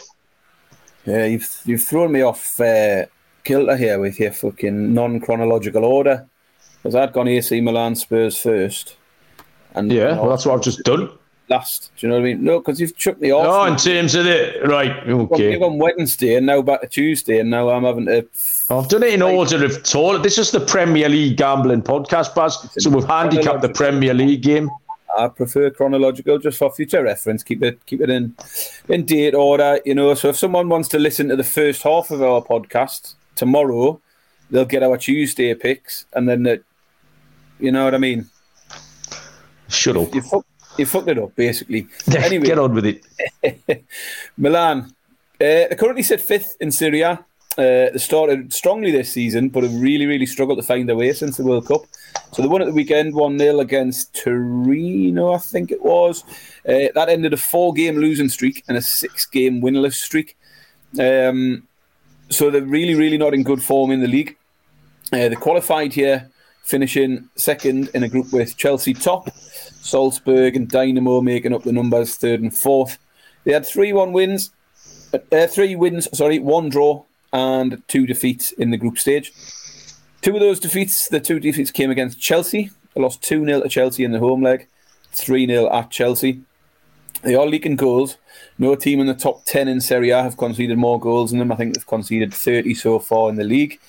Yeah, you've, you've thrown me off uh, kilter here with your fucking non chronological order. Because I'd gone AC Milan Spurs first. And yeah, well, that's what I've just done last. Do you know what I mean? No, because you've chucked me off. Oh, in terms of the right, okay. on Wednesday and now back to Tuesday, and now I'm having to. I've done it in order of total. This is the Premier League gambling podcast, Baz. So we've handicapped the Premier League game. I prefer chronological, just for future reference. Keep it, keep it in, in date order. You know, so if someone wants to listen to the first half of our podcast tomorrow, they'll get our Tuesday picks, and then, the, you know what I mean. Shut up. You, you, you fucked it up, basically. Anyway, get on with it. Milan, uh, they currently sit fifth in Serie A. Uh, they started strongly this season, but have really, really struggled to find their way since the World Cup. So they won at the weekend, 1 0 against Torino, I think it was. Uh, that ended a four game losing streak and a six game winless streak. Um, so they're really, really not in good form in the league. Uh, they qualified here, finishing second in a group with Chelsea top, Salzburg and Dynamo making up the numbers third and fourth. They had three one wins, uh, three wins, sorry, one draw and two defeats in the group stage. Two of those defeats, the two defeats came against Chelsea. They lost 2 0 to Chelsea in the home leg, 3 0 at Chelsea. They are leaking goals. No team in the top 10 in Serie A have conceded more goals than them. I think they've conceded 30 so far in the league.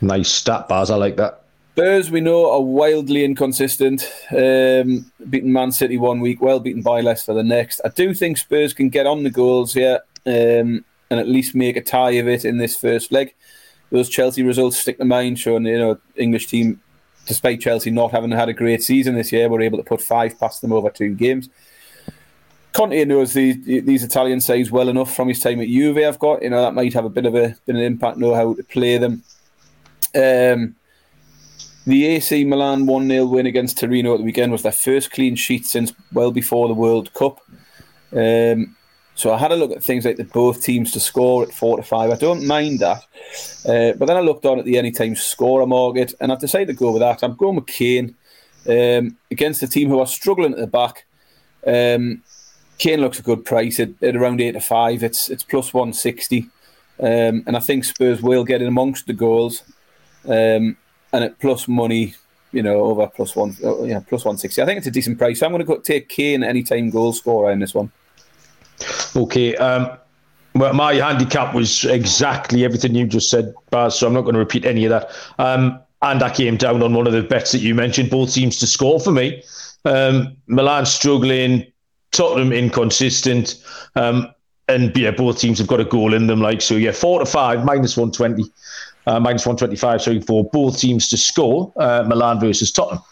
Nice stat, Baz. I like that. Spurs, we know, are wildly inconsistent. Um, beaten Man City one week, well beaten by Leicester the next. I do think Spurs can get on the goals here um, and at least make a tie of it in this first leg. Those Chelsea results stick to mind, showing you know English team, despite Chelsea not having had a great season this year, were able to put five past them over two games. Conte knows these, these Italian sides well enough from his time at Juve. I've got you know that might have a bit of a bit of an impact. Know how to play them. Um, the AC Milan 1 0 win against Torino at the weekend was their first clean sheet since well before the World Cup. Um, so I had a look at things like the both teams to score at 4 to 5. I don't mind that. Uh, but then I looked on at the anytime scorer market and I've decided to go with that. I'm going with Kane um, against a team who are struggling at the back. Um, Kane looks a good price at, at, around 8 to 5. It's, it's plus 160. Um, and I think Spurs will get in amongst the goals. Um, and at plus money, you know, over plus one, uh, yeah, plus one sixty. I think it's a decent price. So I'm going to go take Kane anytime goal scorer in this one. Okay. Um, well, my handicap was exactly everything you just said, Baz. So I'm not going to repeat any of that. Um, and I came down on one of the bets that you mentioned. Both teams to score for me. Um, Milan struggling, Tottenham inconsistent. Um, and yeah, both teams have got a goal in them. Like so, yeah, four to five, minus one twenty uh, minus 125, sorry, for both teams to score, uh, Milan versus Tottenham.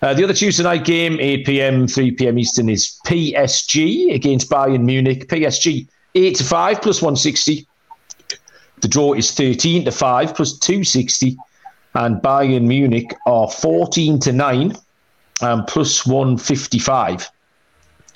Uh, the other Tuesday night game, 8 p.m., 3 p.m. Eastern, is PSG against Bayern Munich. PSG 8 to 5 plus 160. The draw is 13 to 5 plus 260. And Bayern Munich are 14 to 9 and plus 155.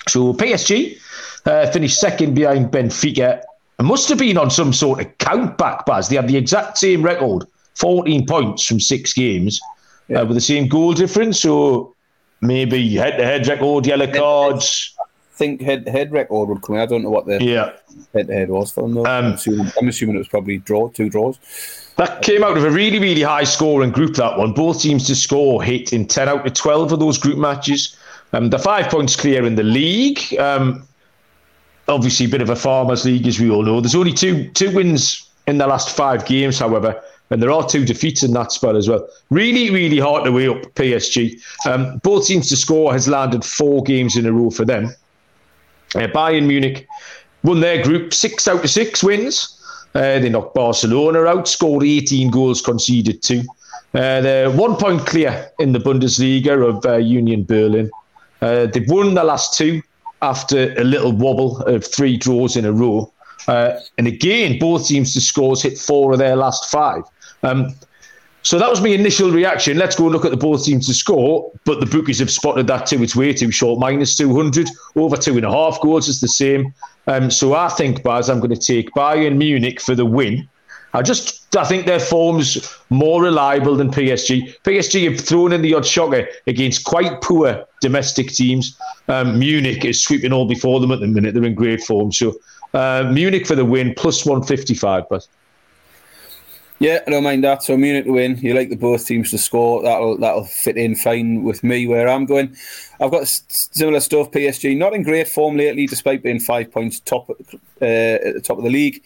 So PSG uh, finished second behind Benfica it must have been on some sort of count back, Baz. They had the exact same record, 14 points from six games, yeah. uh, with the same goal difference. So maybe head to head record, yellow cards. I think head head record would come in. I don't know what the yeah. head to head was for them, though. Um, I'm, assuming, I'm assuming it was probably draw, two draws. That came out of a really, really high scoring group, that one. Both teams to score hit in 10 out of 12 of those group matches. Um, the five points clear in the league. Um, obviously a bit of a farmers league, as we all know. There's only two two wins in the last five games, however, and there are two defeats in that spell as well. Really, really hard to weigh up PSG. Um, both teams to score has landed four games in a row for them. Uh, Bayern Munich won their group six out of six wins. Uh, they knocked Barcelona out, scored 18 goals, conceded two. Uh, they're one point clear in the Bundesliga of uh, Union Berlin. Uh, they've won the last two after a little wobble of three draws in a row. Uh, and again, both teams to scores hit four of their last five. Um, so that was my initial reaction. Let's go and look at the both teams to score. But the bookies have spotted that too. It's way too short. Minus 200. Over two and a half goals is the same. Um, so I think, Baz, I'm going to take Bayern Munich for the win. I just I think their form's more reliable than PSG. PSG have thrown in the odd shocker against quite poor domestic teams. Um, Munich is sweeping all before them at the minute. They're in great form. So uh, Munich for the win, plus 155. But yeah, I don't mind that. So Munich to win. You like the both teams to score. That'll that'll fit in fine with me where I'm going. I've got similar stuff. PSG not in great form lately, despite being five points top uh, at the top of the league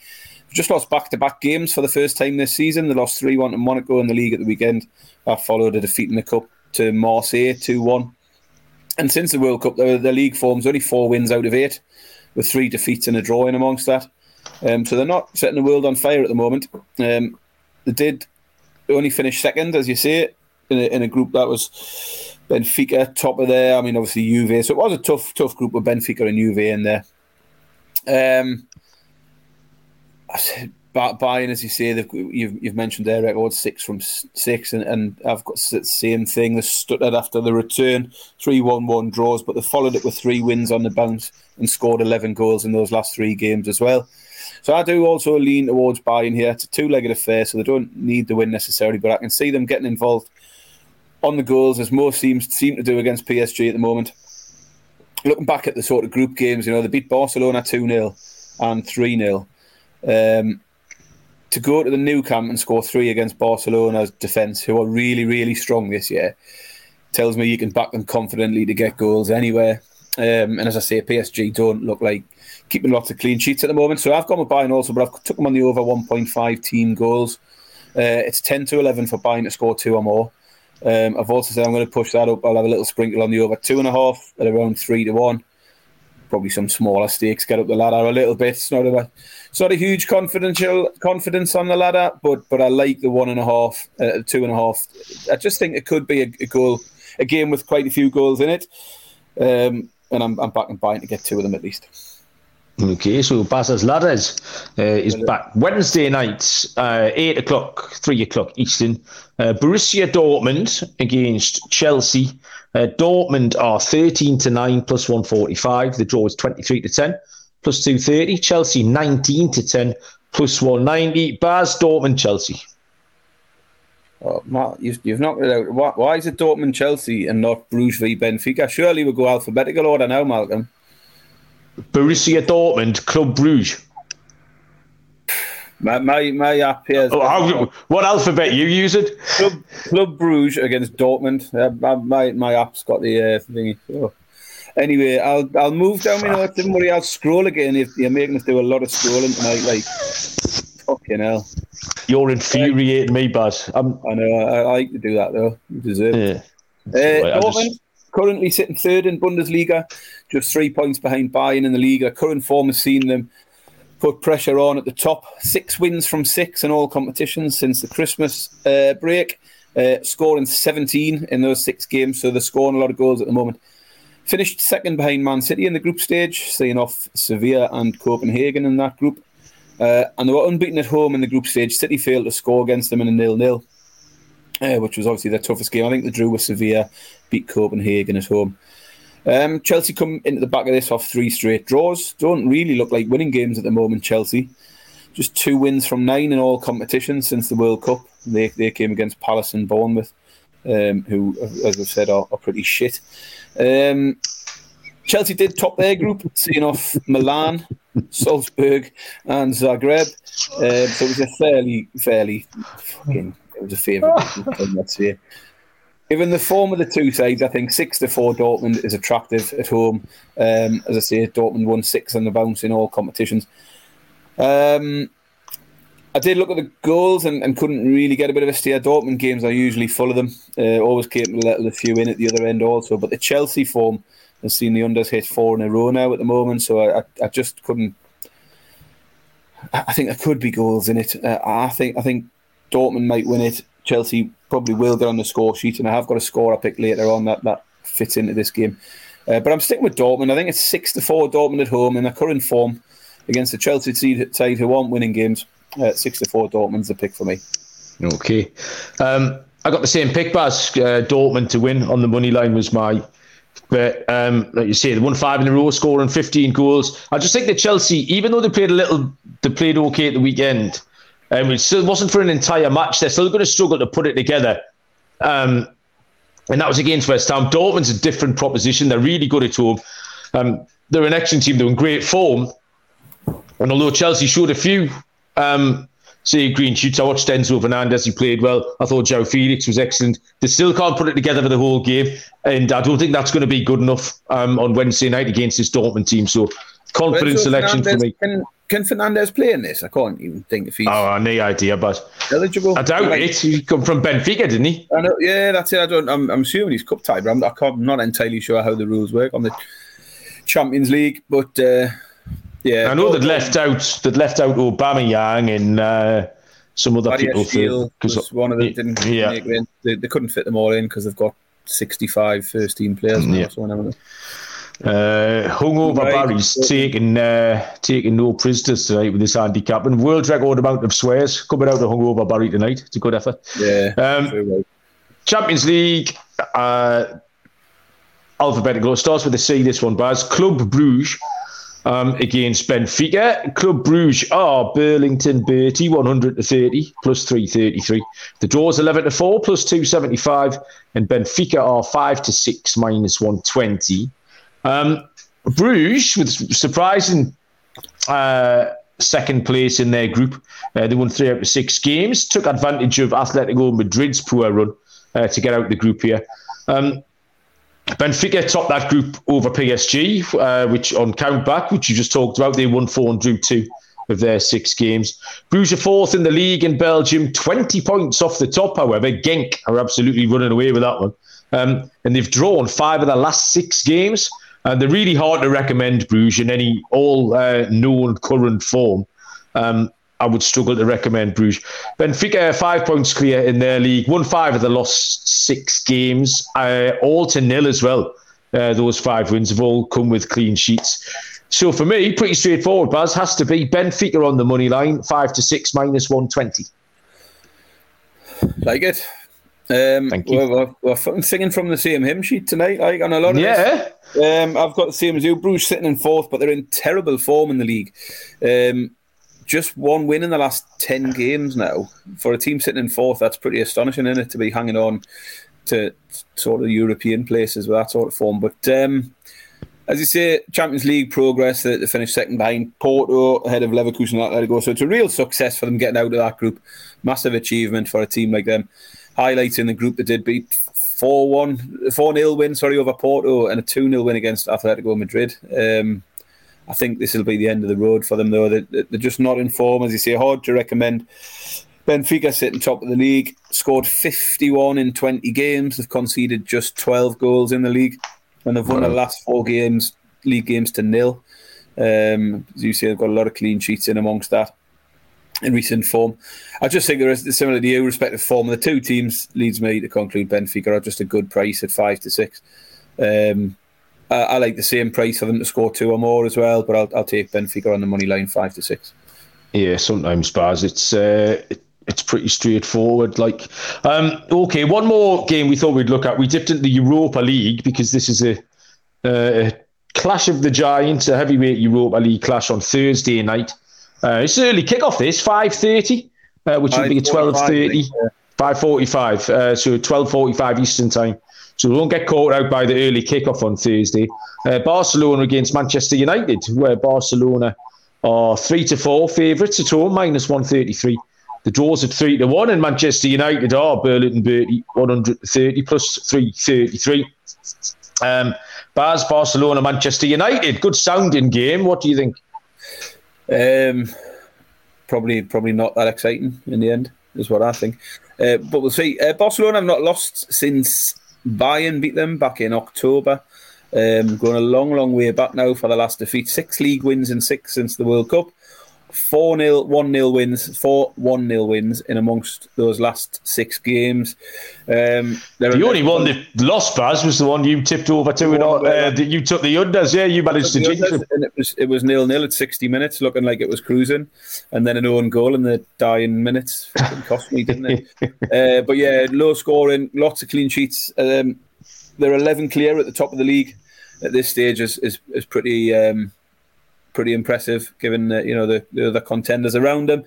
just lost back to back games for the first time this season. They lost 3 1 to Monaco in the league at the weekend. That followed a defeat in the Cup to Marseille 2 1. And since the World Cup, the, the league forms only four wins out of eight, with three defeats and a draw in amongst that. Um, so they're not setting the world on fire at the moment. Um, they did only finish second, as you say, in a, in a group that was Benfica top of there. I mean, obviously Juve. So it was a tough, tough group with Benfica and Juve in there. Um, Bayern, as you say, you've, you've mentioned their record six from six, and, and I've got the same thing. They stuttered after the return, 3 1 1 draws, but they followed it with three wins on the bounce and scored 11 goals in those last three games as well. So I do also lean towards Bayern here. It's a two legged affair, so they don't need the win necessarily, but I can see them getting involved on the goals as most teams seem to do against PSG at the moment. Looking back at the sort of group games, you know, they beat Barcelona 2 0 and 3 0 um, to go to the Nou Camp and score three against Barcelona's defence, who are really, really strong this year, tells me you can back them confidently to get goals anywhere. Um, and as I say, PSG don't look like keeping lots of clean sheets at the moment. So I've gone with Bayern also, but I've took them on the over 1.5 team goals. Uh, it's 10 to 11 for Bayern to score two or more. Um, I've also said I'm going to push that up. I'll have a little sprinkle on the over two and a half at around three to one. Probably some smaller stakes get up the ladder a little bit. It's not a it's not a huge confidential confidence on the ladder, but but I like the one and a half, uh, two and a half. I just think it could be a, a, goal, a game with quite a few goals in it, um, and I'm I'm backing Bayern to get two of them at least. Okay, so Baz's Ladders uh, is back Wednesday night, uh, 8 o'clock, 3 o'clock Eastern. Uh, Borussia Dortmund against Chelsea. Uh, Dortmund are 13 to 9 plus 145. The draw is 23 to 10 plus 230. Chelsea 19 to 10 plus 190. Baz, Dortmund, Chelsea. Oh, Matt, you've, you've knocked it out. Why, why is it Dortmund, Chelsea, and not Bruges v Benfica? Surely we'll go alphabetical order now, Malcolm. Borussia Dortmund, Club Bruges. My my, my app here. Oh, how, what alphabet you use it? Club, Club Bruges against Dortmund. Uh, my my app's got the uh, thingy. Oh. Anyway, I'll I'll move down my notes. Don't worry, I'll scroll again. If you're making us do a lot of scrolling tonight, like fucking hell. You're infuriating me, Baz. I'm... I know. I, I, like to do that though. You deserve it. Yeah. Uh, Dortmund just... currently sitting third in Bundesliga, just three points behind Bayern in the league. Current form has seen them put pressure on at the top. Six wins from six in all competitions since the Christmas uh, break, uh, scoring 17 in those six games. So they're scoring a lot of goals at the moment. Finished second behind Man City in the group stage, seeing off Sevilla and Copenhagen in that group. Uh, and they were unbeaten at home in the group stage. City failed to score against them in a nil-nil, uh, which was obviously their toughest game. I think they drew with Sevilla, beat Copenhagen at home. Um, Chelsea come into the back of this off three straight draws. Don't really look like winning games at the moment, Chelsea. Just two wins from nine in all competitions since the World Cup. They, they came against Palace and Bournemouth, um, who, as I've said, are, are pretty shit. Um, Chelsea did top their group, seeing off Milan, Salzburg, and Zagreb. Uh, so it was a fairly, fairly fucking. It was a favourite, let's say. Given the form of the two sides, I think six to four Dortmund is attractive at home. Um, as I say, Dortmund won six on the bounce in all competitions. Um, I did look at the goals and, and, couldn't really get a bit of a steer. Dortmund games are usually full of them. Uh, always capable of a few in at the other end also. But the Chelsea form has seen the unders hit four in a row now at the moment. So I, I, I just couldn't. I think there could be goals in it. Uh, I think I think Dortmund might win it. Chelsea probably will get on the score sheet, and I have got a score I pick later on that that fits into this game. Uh, but I'm sticking with Dortmund. I think it's six to four Dortmund at home in their current form against the Chelsea side who aren't winning games. Uh, six to four Dortmund's the pick for me. Okay, um, I got the same pick, Baz. Uh, Dortmund to win on the money line was my but um, like you say, they won five in a row, scoring 15 goals. I just think that Chelsea, even though they played a little, they played okay at the weekend, um, it still wasn't for an entire match. They're still going to struggle to put it together. Um, and that was against West Ham. Dortmund's a different proposition. They're really good at home. Um, they're an excellent team. They're in great form. And although Chelsea showed a few um, say green shoots. I watched Enzo Fernandez, he played well. I thought João Felix was excellent. They still can't put it together for the whole game, and I don't think that's going to be good enough um, on Wednesday night against this Dortmund team. So confident selection Fernandez, for me. Can, can Fernandez play in this? I can't even think if he's oh, no idea, but eligible. I doubt Like- it. He come from Benfica, didn't he? I know, yeah, that's it. I don't. I'm, I'm assuming he's cup tied, but I'm, I can't, I'm not entirely sure how the rules work on the Champions League. But uh, yeah, I know they'd left out they'd left out Aubameyang and uh, some other Barry people was one of them. Didn't yeah. make it in. They, they couldn't fit them all in because they've got 65 first team players now. Yeah. So. Uh, hungover Right. Barry's taking uh, taking no prisoners tonight with this handicap and world record amount of swears coming out of hungover Barry tonight. It's a good effort. Yeah. Um, well. Champions League, uh, alphabetical. It starts with a C. This one, Baz. Club Bruges um, against Benfica. Club Bruges are Burlington Bertie, 100 to 30 plus 333. The draw is 11 to 4 plus 275, and Benfica are 5 to 6 minus 120. Um, Bruges, with surprising uh, second place in their group, uh, they won three out of six games, took advantage of Atletico Madrid's poor run uh, to get out of the group here. Um, Benfica topped that group over PSG, uh, which on count back, which you just talked about, they won four and drew two of their six games. Bruges are fourth in the league in Belgium, 20 points off the top, however. Genk are absolutely running away with that one. Um, and they've drawn five of their last six games. And they're really hard to recommend Bruges in any all uh, known current form. Um, I would struggle to recommend Bruges. Benfica five points clear in their league, won five of the last six games, uh, all to nil as well. Uh, those five wins have all come with clean sheets. So for me, pretty straightforward. Baz has to be Benfica on the money line, five to six minus one twenty. Like it. Um, Thank you. We're, we're, we're singing from the same hymn sheet tonight, like on a lot of this. Yeah, Um, I've got the same as you. Bruges sitting in fourth, but they're in terrible form in the league. Um, just one win in the last 10 games now. For a team sitting in fourth, that's pretty astonishing, isn't it, to be hanging on to sort of European places with that sort of form. But um, as you say, Champions League progress, they, they finished second behind Porto, ahead of Leverkusen and Atletico. So it's a real success for them getting out of that group. Massive achievement for a team like them. Highlights in the group that did beat 4 1, 4 0 win, sorry, over Porto and a 2 0 win against Atletico Madrid. Um, I think this will be the end of the road for them, though. They, they're just not in form, as you say. Hard to recommend. Benfica sitting top of the league, scored 51 in 20 games. They've conceded just 12 goals in the league, and they've won the last four games, league games to nil. Um, as you say, they've got a lot of clean sheets in amongst that in recent form. I just think there is similar to you, respective form the two teams leads me to conclude Benfica are just a good price at five to six. Um, I, I like the same price for them to score two or more as well, but I'll, I'll take Benfica on the money line five to six. yeah. Sometimes, Baz, it's uh, it, it's pretty straightforward. Like, um, okay, one more game we thought we'd look at. We dipped into the Europa League because this is a, uh, a clash of the giants, a heavyweight Europa League clash on Thursday night. Uh, it's early kickoff. This five thirty, uh, which would be a twelve 5:45, thirty. yeah. 5.45, uh, so 12.45 Eastern Time. So we won't get caught out by the early kickoff on Thursday. Uh, Barcelona against Manchester United, where Barcelona are 3 to 4 favourites at home, minus 133. The draws at 3 to 1, and Manchester United are Burlington Bertie 130 plus 333. Um, Baz, Barcelona, Manchester United, good sounding game. What do you think? Um, probably, probably not that exciting in the end, is what I think. Uh, but we'll see. Uh, Barcelona have not lost since Bayern beat them back in October. Um, going a long, long way back now for the last defeat. Six league wins and six since the World Cup. Four 0 one 0 wins, four one 0 wins in amongst those last six games. Um, the only one that lost, Baz, was the one you tipped over to. It all, uh, you took the unders, yeah. You managed to jinx it. And it was it was nil nil at sixty minutes, looking like it was cruising, and then an own goal in the dying minutes. cost me, didn't it? uh, but yeah, low scoring, lots of clean sheets. Um, they're eleven clear at the top of the league at this stage. is is, is pretty. Um, pretty impressive given the, you know the, the other contenders around them.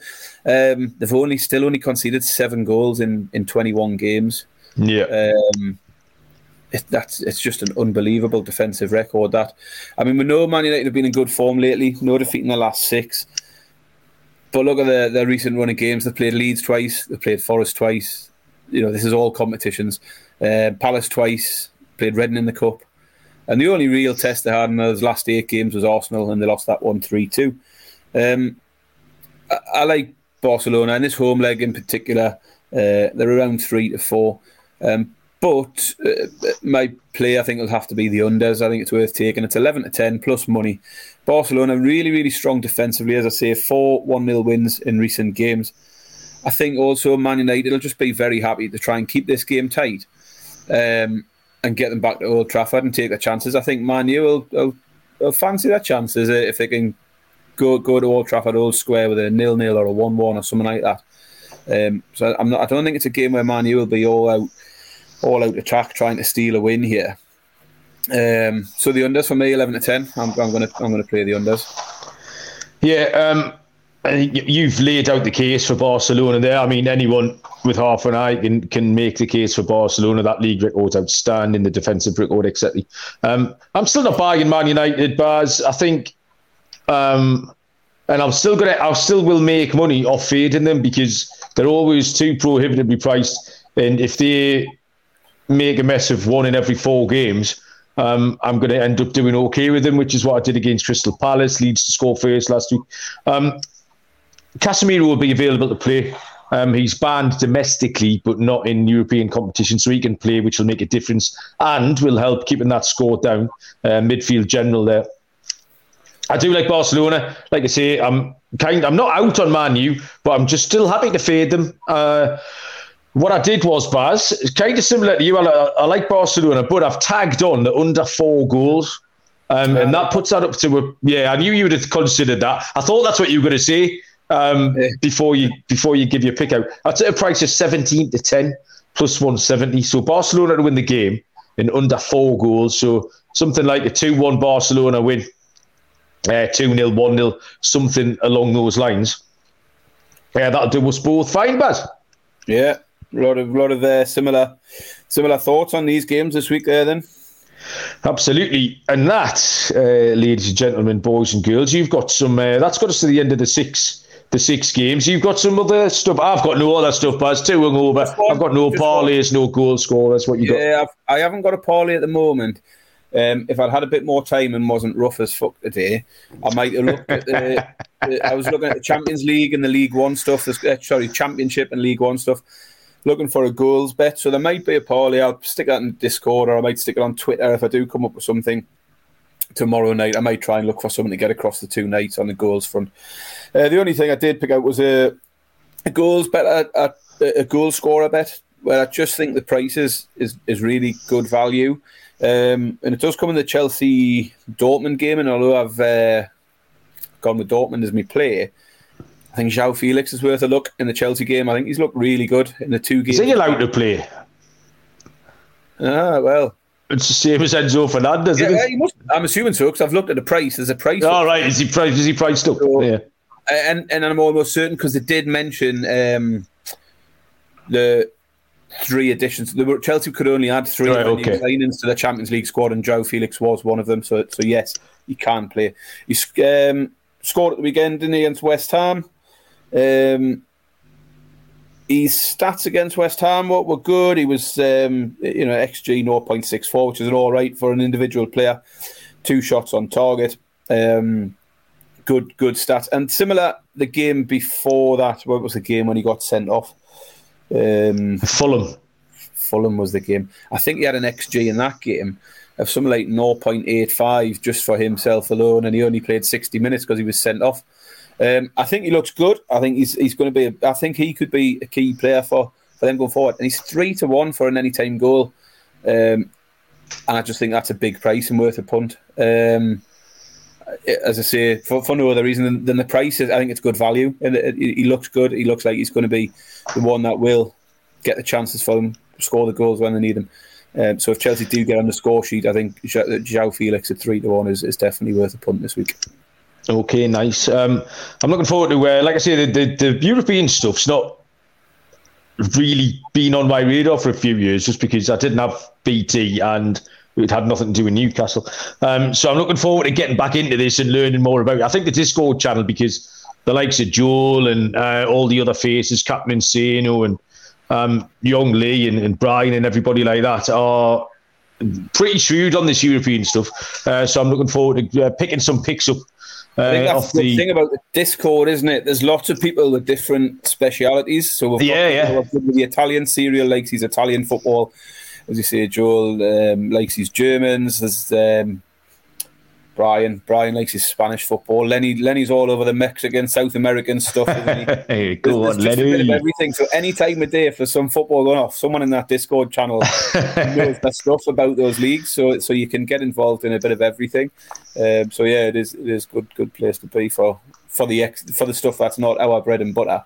Um, they've only still only conceded seven goals in, in 21 games. Yeah. Um, it, that's it's just an unbelievable defensive record. That I mean, we know Man United have been in good form lately. No defeat in the last six. But look at their, their recent running games. They've played Leeds twice. They've played Forest twice. You know, this is all competitions. Uh, Palace twice. Played Reading in the cup. And the only real test they had in those last eight games was Arsenal, and they lost that one 3 2. Um, I, I, like Barcelona, and this home leg in particular, uh, they're around 3 to 4. Um, but uh, my play, I think, will have to be the unders. I think it's worth taking. It's 11 to 10 plus money. Barcelona really, really strong defensively, as I say, four 1 0 wins in recent games. I think also Man United will just be very happy to try and keep this game tight. Um, and get them back to Old Trafford and take their chances. I think Man U will, will, will fancy their chances if they can go go to Old Trafford Old Square with a nil nil or a one one or something like that. Um, so I'm not. I don't think it's a game where Man U will be all out all out attack trying to steal a win here. Um, so the unders for me, eleven to ten. I'm, I'm gonna I'm gonna play the unders. Yeah, um, you've laid out the case for Barcelona there. I mean, anyone with half an eye can can make the case for Barcelona. That league record's outstanding, the defensive record, etc. Um, I'm still not buying Man United, Baz. I think, um, and I'm still gonna, I still will make money off fading them because they're always too prohibitively priced. And if they make a mess of one in every four games, um, I'm going to end up doing okay with them, which is what I did against Crystal Palace. Leeds to score first last week. Um, Casemiro will be available to play. Um, he's banned domestically, but not in European competition, so he can play, which will make a difference and will help keeping that score down. Uh, midfield general there. I do like Barcelona. Like I say, I'm kind. I'm not out on Man U, but I'm just still happy to fade them. Uh, what I did was, Baz, it's kind of similar to you. I, I, like Barcelona, but I've tagged on the under four goals. Um, and that puts that up to a yeah. I knew you would have considered that. I thought that's what you were going to say um, yeah. before you before you give your pick out. I'd a price of 17 to 10 plus 170. So Barcelona to win the game in under four goals. So something like a 2 1 Barcelona win, uh, 2 0, 1 0, something along those lines. Yeah, that'll do us both fine, Baz. Yeah, a lot of lot of uh, similar similar thoughts on these games this week there then. Absolutely, and that, uh, ladies and gentlemen, boys and girls, you've got some. Uh, that's got us to the end of the six the six games. You've got some other stuff. I've got no other stuff, but it's too hungover. I've got no parlays, no goal scorers. What you got? Yeah, I haven't got a parlay at the moment. Um, if I'd had a bit more time and wasn't rough as fuck today, I might have looked at the. the I was looking at the Champions League and the League One stuff. Uh, sorry, Championship and League One stuff. Looking for a goals bet, so there might be a parlay. I'll stick that in Discord, or I might stick it on Twitter if I do come up with something tomorrow night. I might try and look for something to get across the two nights on the goals front. Uh, the only thing I did pick out was a, a goals bet, a, a, a, goal scorer bet, where I just think the price is is, is really good value. Um, and it does come in the Chelsea Dortmund game. And although I've uh, gone with Dortmund as my play, I think João Felix is worth a look in the Chelsea game. I think he's looked really good in the two games. Is he allowed to play? Ah, well, it's the same as Enzo Fernandez, yeah, yeah, must, I'm assuming so because I've looked at the price. There's a price. All oh, right, is he priced? Is he priced up? So, yeah. And and I'm almost certain because they did mention um, the three additions. The Chelsea could only add three right, okay. signings to the Champions League squad, and João Felix was one of them. So so yes, he can play. He um, scored at the weekend, didn't he, against West Ham? Um, his stats against West Ham were, were good. He was, um, you know, XG 0.64, which is an all right for an individual player. Two shots on target. Um, good, good stats. And similar, the game before that, what was the game when he got sent off? Um, Fulham. Fulham was the game. I think he had an XG in that game of something like 0.85 just for himself alone, and he only played 60 minutes because he was sent off. Um, I think he looks good. I think he's he's going to be. A, I think he could be a key player for, for them going forward. And he's three to one for an anytime goal. Um, and I just think that's a big price and worth a punt. Um, as I say, for, for no other reason than, than the price, I think it's good value. And he looks good. He looks like he's going to be the one that will get the chances for them, score the goals when they need them. Um, so if Chelsea do get on the score sheet, I think João Felix at three to one is, is definitely worth a punt this week. Okay, nice. Um, I'm looking forward to, uh, like I say, the, the, the European stuff's not really been on my radar for a few years just because I didn't have BT and it had nothing to do with Newcastle. Um, so I'm looking forward to getting back into this and learning more about it. I think the Discord channel, because the likes of Joel and uh, all the other faces, Captain Insano and um, Young Lee and, and, Brian and everybody like that are pretty shrewd on this European stuff. Uh, so I'm looking forward to uh, picking some picks up. Uh, I think that's the, the thing about the Discord, isn't it? There's lots of people with different specialities. So we've yeah, got yeah. the Italian serial likes his Italian football as you say, Joel um, likes his Germans. There's um, Brian. Brian likes his Spanish football. Lenny. Lenny's all over the Mexican, South American stuff. hey, go there's, on, there's Lenny. everything. So any time of day, if there's some football going off, someone in that Discord channel knows the stuff about those leagues. So so you can get involved in a bit of everything. Um, so yeah, it is it is good good place to be for for the ex, for the stuff that's not our bread and butter.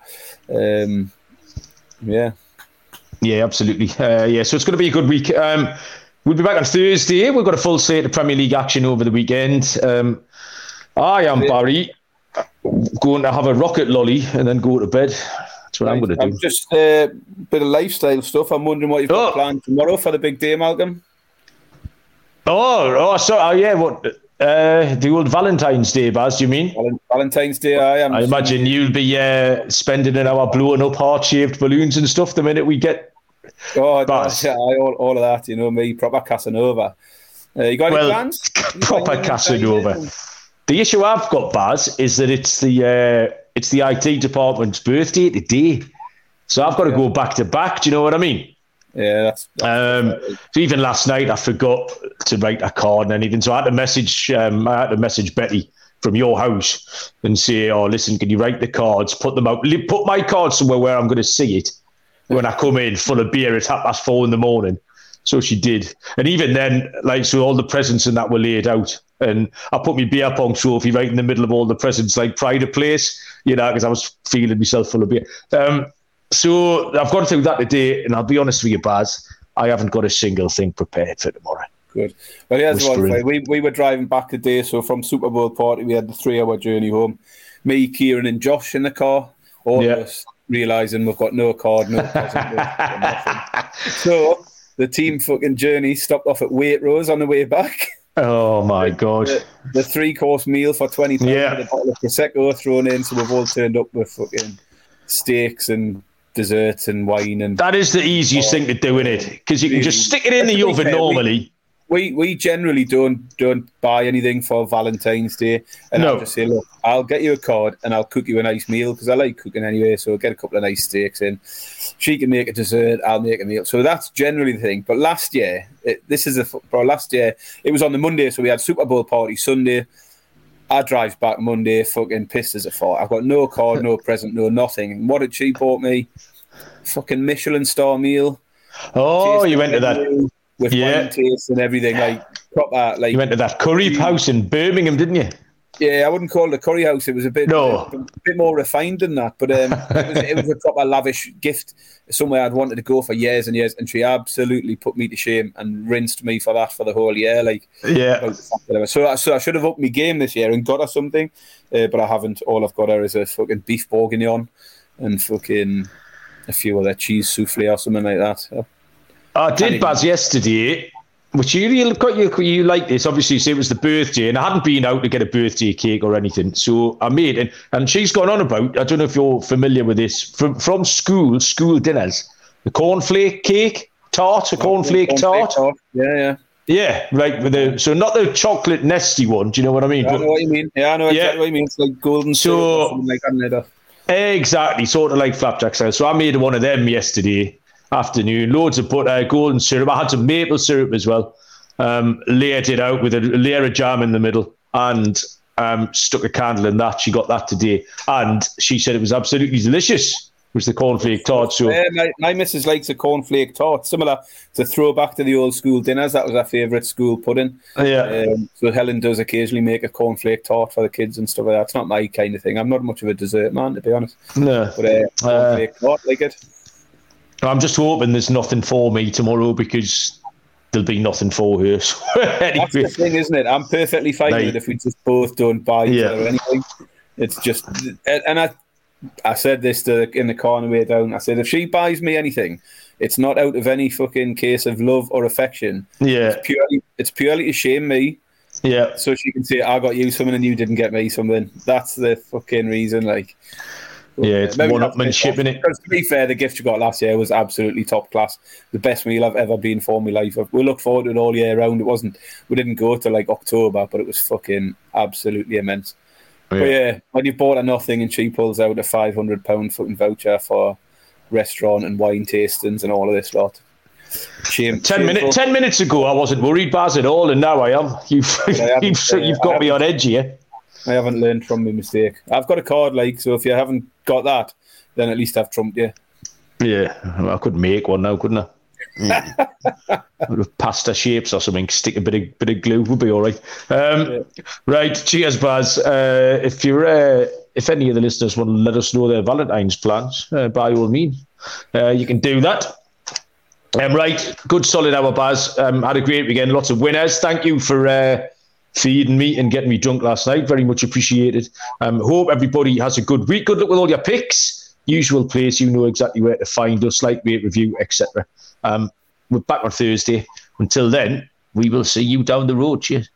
Um, yeah. Yeah, absolutely. Uh, yeah, so it's going to be a good week. Um, we'll be back on Thursday. We've got a full slate of Premier League action over the weekend. Um, I am Barry, going to have a rocket lolly and then go to bed. That's what right. I'm going to do. I'm Just a uh, bit of lifestyle stuff. I'm wondering what you've got oh. planned tomorrow for the big day, Malcolm. Oh, oh, so oh, yeah. What uh, the old Valentine's Day, Baz? Do you mean Valentine's Day? I am. I imagine you'll be uh, spending an hour blowing up heart-shaped balloons and stuff the minute we get Oh, yeah, all, all of that, you know me, proper Casanova. Uh, you got well, any plans? proper Casanova. The issue I've got, Baz, is that it's the uh, it's the IT department's birthday today, so I've got to go back to back. Do you know what I mean? Yeah, that's. that's um, so even last night, I forgot to write a card and anything, so I had to message. Um, I had to message Betty from your house and say, "Oh, listen, can you write the cards? Put them out. Put my card somewhere where I'm going to see it." when I come in full of beer at half past four in the morning. So she did. And even then, like, so all the presents and that were laid out. And I put my beer pong trophy right in the middle of all the presents, like pride of place, you know, because I was feeling myself full of beer. Um, so I've gone through that today, and I'll be honest with you, Baz, I haven't got a single thing prepared for tomorrow. Good. Well, here's one We, we were driving back today, so from Super Bowl party, we had the three hour journey home. Me, Kieran, and Josh in the car. All yeah. of us realizing we've got no card, no present, no So the team fucking journey stopped off at Waitrose on the way back. Oh my god! The, the three course meal for twenty pounds yeah. a bottle of prosecco thrown in, so we've all turned up with fucking steaks and desserts and wine and. That is the easiest thing to do in it because you can just stick it in the oven normally we we generally don't don't buy anything for Valentine's Day, and no. I'll just say, look, I'll get you a card and I'll cook you a nice meal because I like cooking anyway. So I'll get a couple of nice steaks in. She can make a dessert, I'll make a meal. So that's generally the thing. But last year, it, this is a bro. Last year it was on the Monday, so we had Super Bowl party Sunday. I drive back Monday, fucking pissed as a fart. I've got no card, no present, no nothing. what did she bought me? Fucking Michelin star meal. Oh, you went to that with yeah. wine taste and everything. Like proper, like you went to that curry house in Birmingham, didn't you? Yeah, I wouldn't call it a curry house. It was a bit, no. a, a bit more refined than that. But um, it, was, it was a proper lavish gift, somewhere I'd wanted to go for years and years. And she absolutely put me to shame and rinsed me for that for the whole year. Like, yeah. So, so I should have upped my game this year and got her something, uh, but I haven't. All I've got her is a fucking beef bourguignon and fucking a few other cheese souffle or something like that. I did Baz yesterday, which you really got you you like this. Obviously, say it was the birthday, and I hadn't been out to get a birthday cake or anything, so I made it. And she's gone on about. I don't know if you're familiar with this from from school school dinners. The cornflake cake tart, a cornflake, cornflake tart. tart. Yeah, yeah. Yeah, right. With the so not the chocolate nesty one. Do you know what I mean? Yeah, I know what you mean. Yeah, I know exactly yeah. what you mean. It's like golden so, like that. Exactly, sort of like flapjack style. So I made one of them yesterday, afternoon. Loads of butter, golden syrup. I had some maple syrup as well. Um, layered it out with a layer of jam in the middle, and um, stuck a candle in that. She got that today, and she said it was absolutely delicious. Was the cornflake tart? So yeah, my, my missus likes a cornflake tart, similar to throwback to the old school dinners. That was our favourite school pudding. Yeah. Um, so Helen does occasionally make a cornflake tart for the kids and stuff like that. It's not my kind of thing. I'm not much of a dessert man, to be honest. No. But uh, cornflake uh, tart, like it. I'm just hoping there's nothing for me tomorrow because there'll be nothing for her. So anyway. That's the thing, isn't it? I'm perfectly fine like, with it if we just both don't buy yeah. or anything. It's just, and I, I said this to in the corner way down. I said if she buys me anything, it's not out of any fucking case of love or affection. Yeah, it's purely, it's purely to shame me. Yeah, so she can say I got you something and you didn't get me something. That's the fucking reason. Like, yeah, it's one upmanship in it. Because to be fair, the gift you got last year was absolutely top class. The best meal I've ever been for in my life. We looked forward to it all year round. It wasn't. We didn't go to like October, but it was fucking absolutely immense. Yeah. But yeah, when you bought a nothing and she pulls out a five hundred pound fucking voucher for restaurant and wine tastings and all of this lot. Shame, ten minutes. Ten minutes ago, I wasn't worried, Baz, at all, and now I am. You've you've, uh, you've got me on edge here. I haven't learned from my mistake. I've got a card, like so. If you haven't got that, then at least I've trumped you. Yeah, I could make one now, couldn't I? Mm. pasta shapes or something. Stick a bit of bit of glue would be all right. Um, yeah. Right. Cheers, Baz. Uh, if you're uh, if any of the listeners want to let us know their Valentine's plans, uh, by all means, uh, you can do that. Um, right. Good solid hour, Baz. Um, had a great weekend. Lots of winners. Thank you for uh, feeding me and getting me drunk last night. Very much appreciated. Um, hope everybody has a good week. Good luck with all your picks. Usual place, you know exactly where to find us, like, rate, review, etc. Um, we're back on Thursday. Until then, we will see you down the road. Cheers.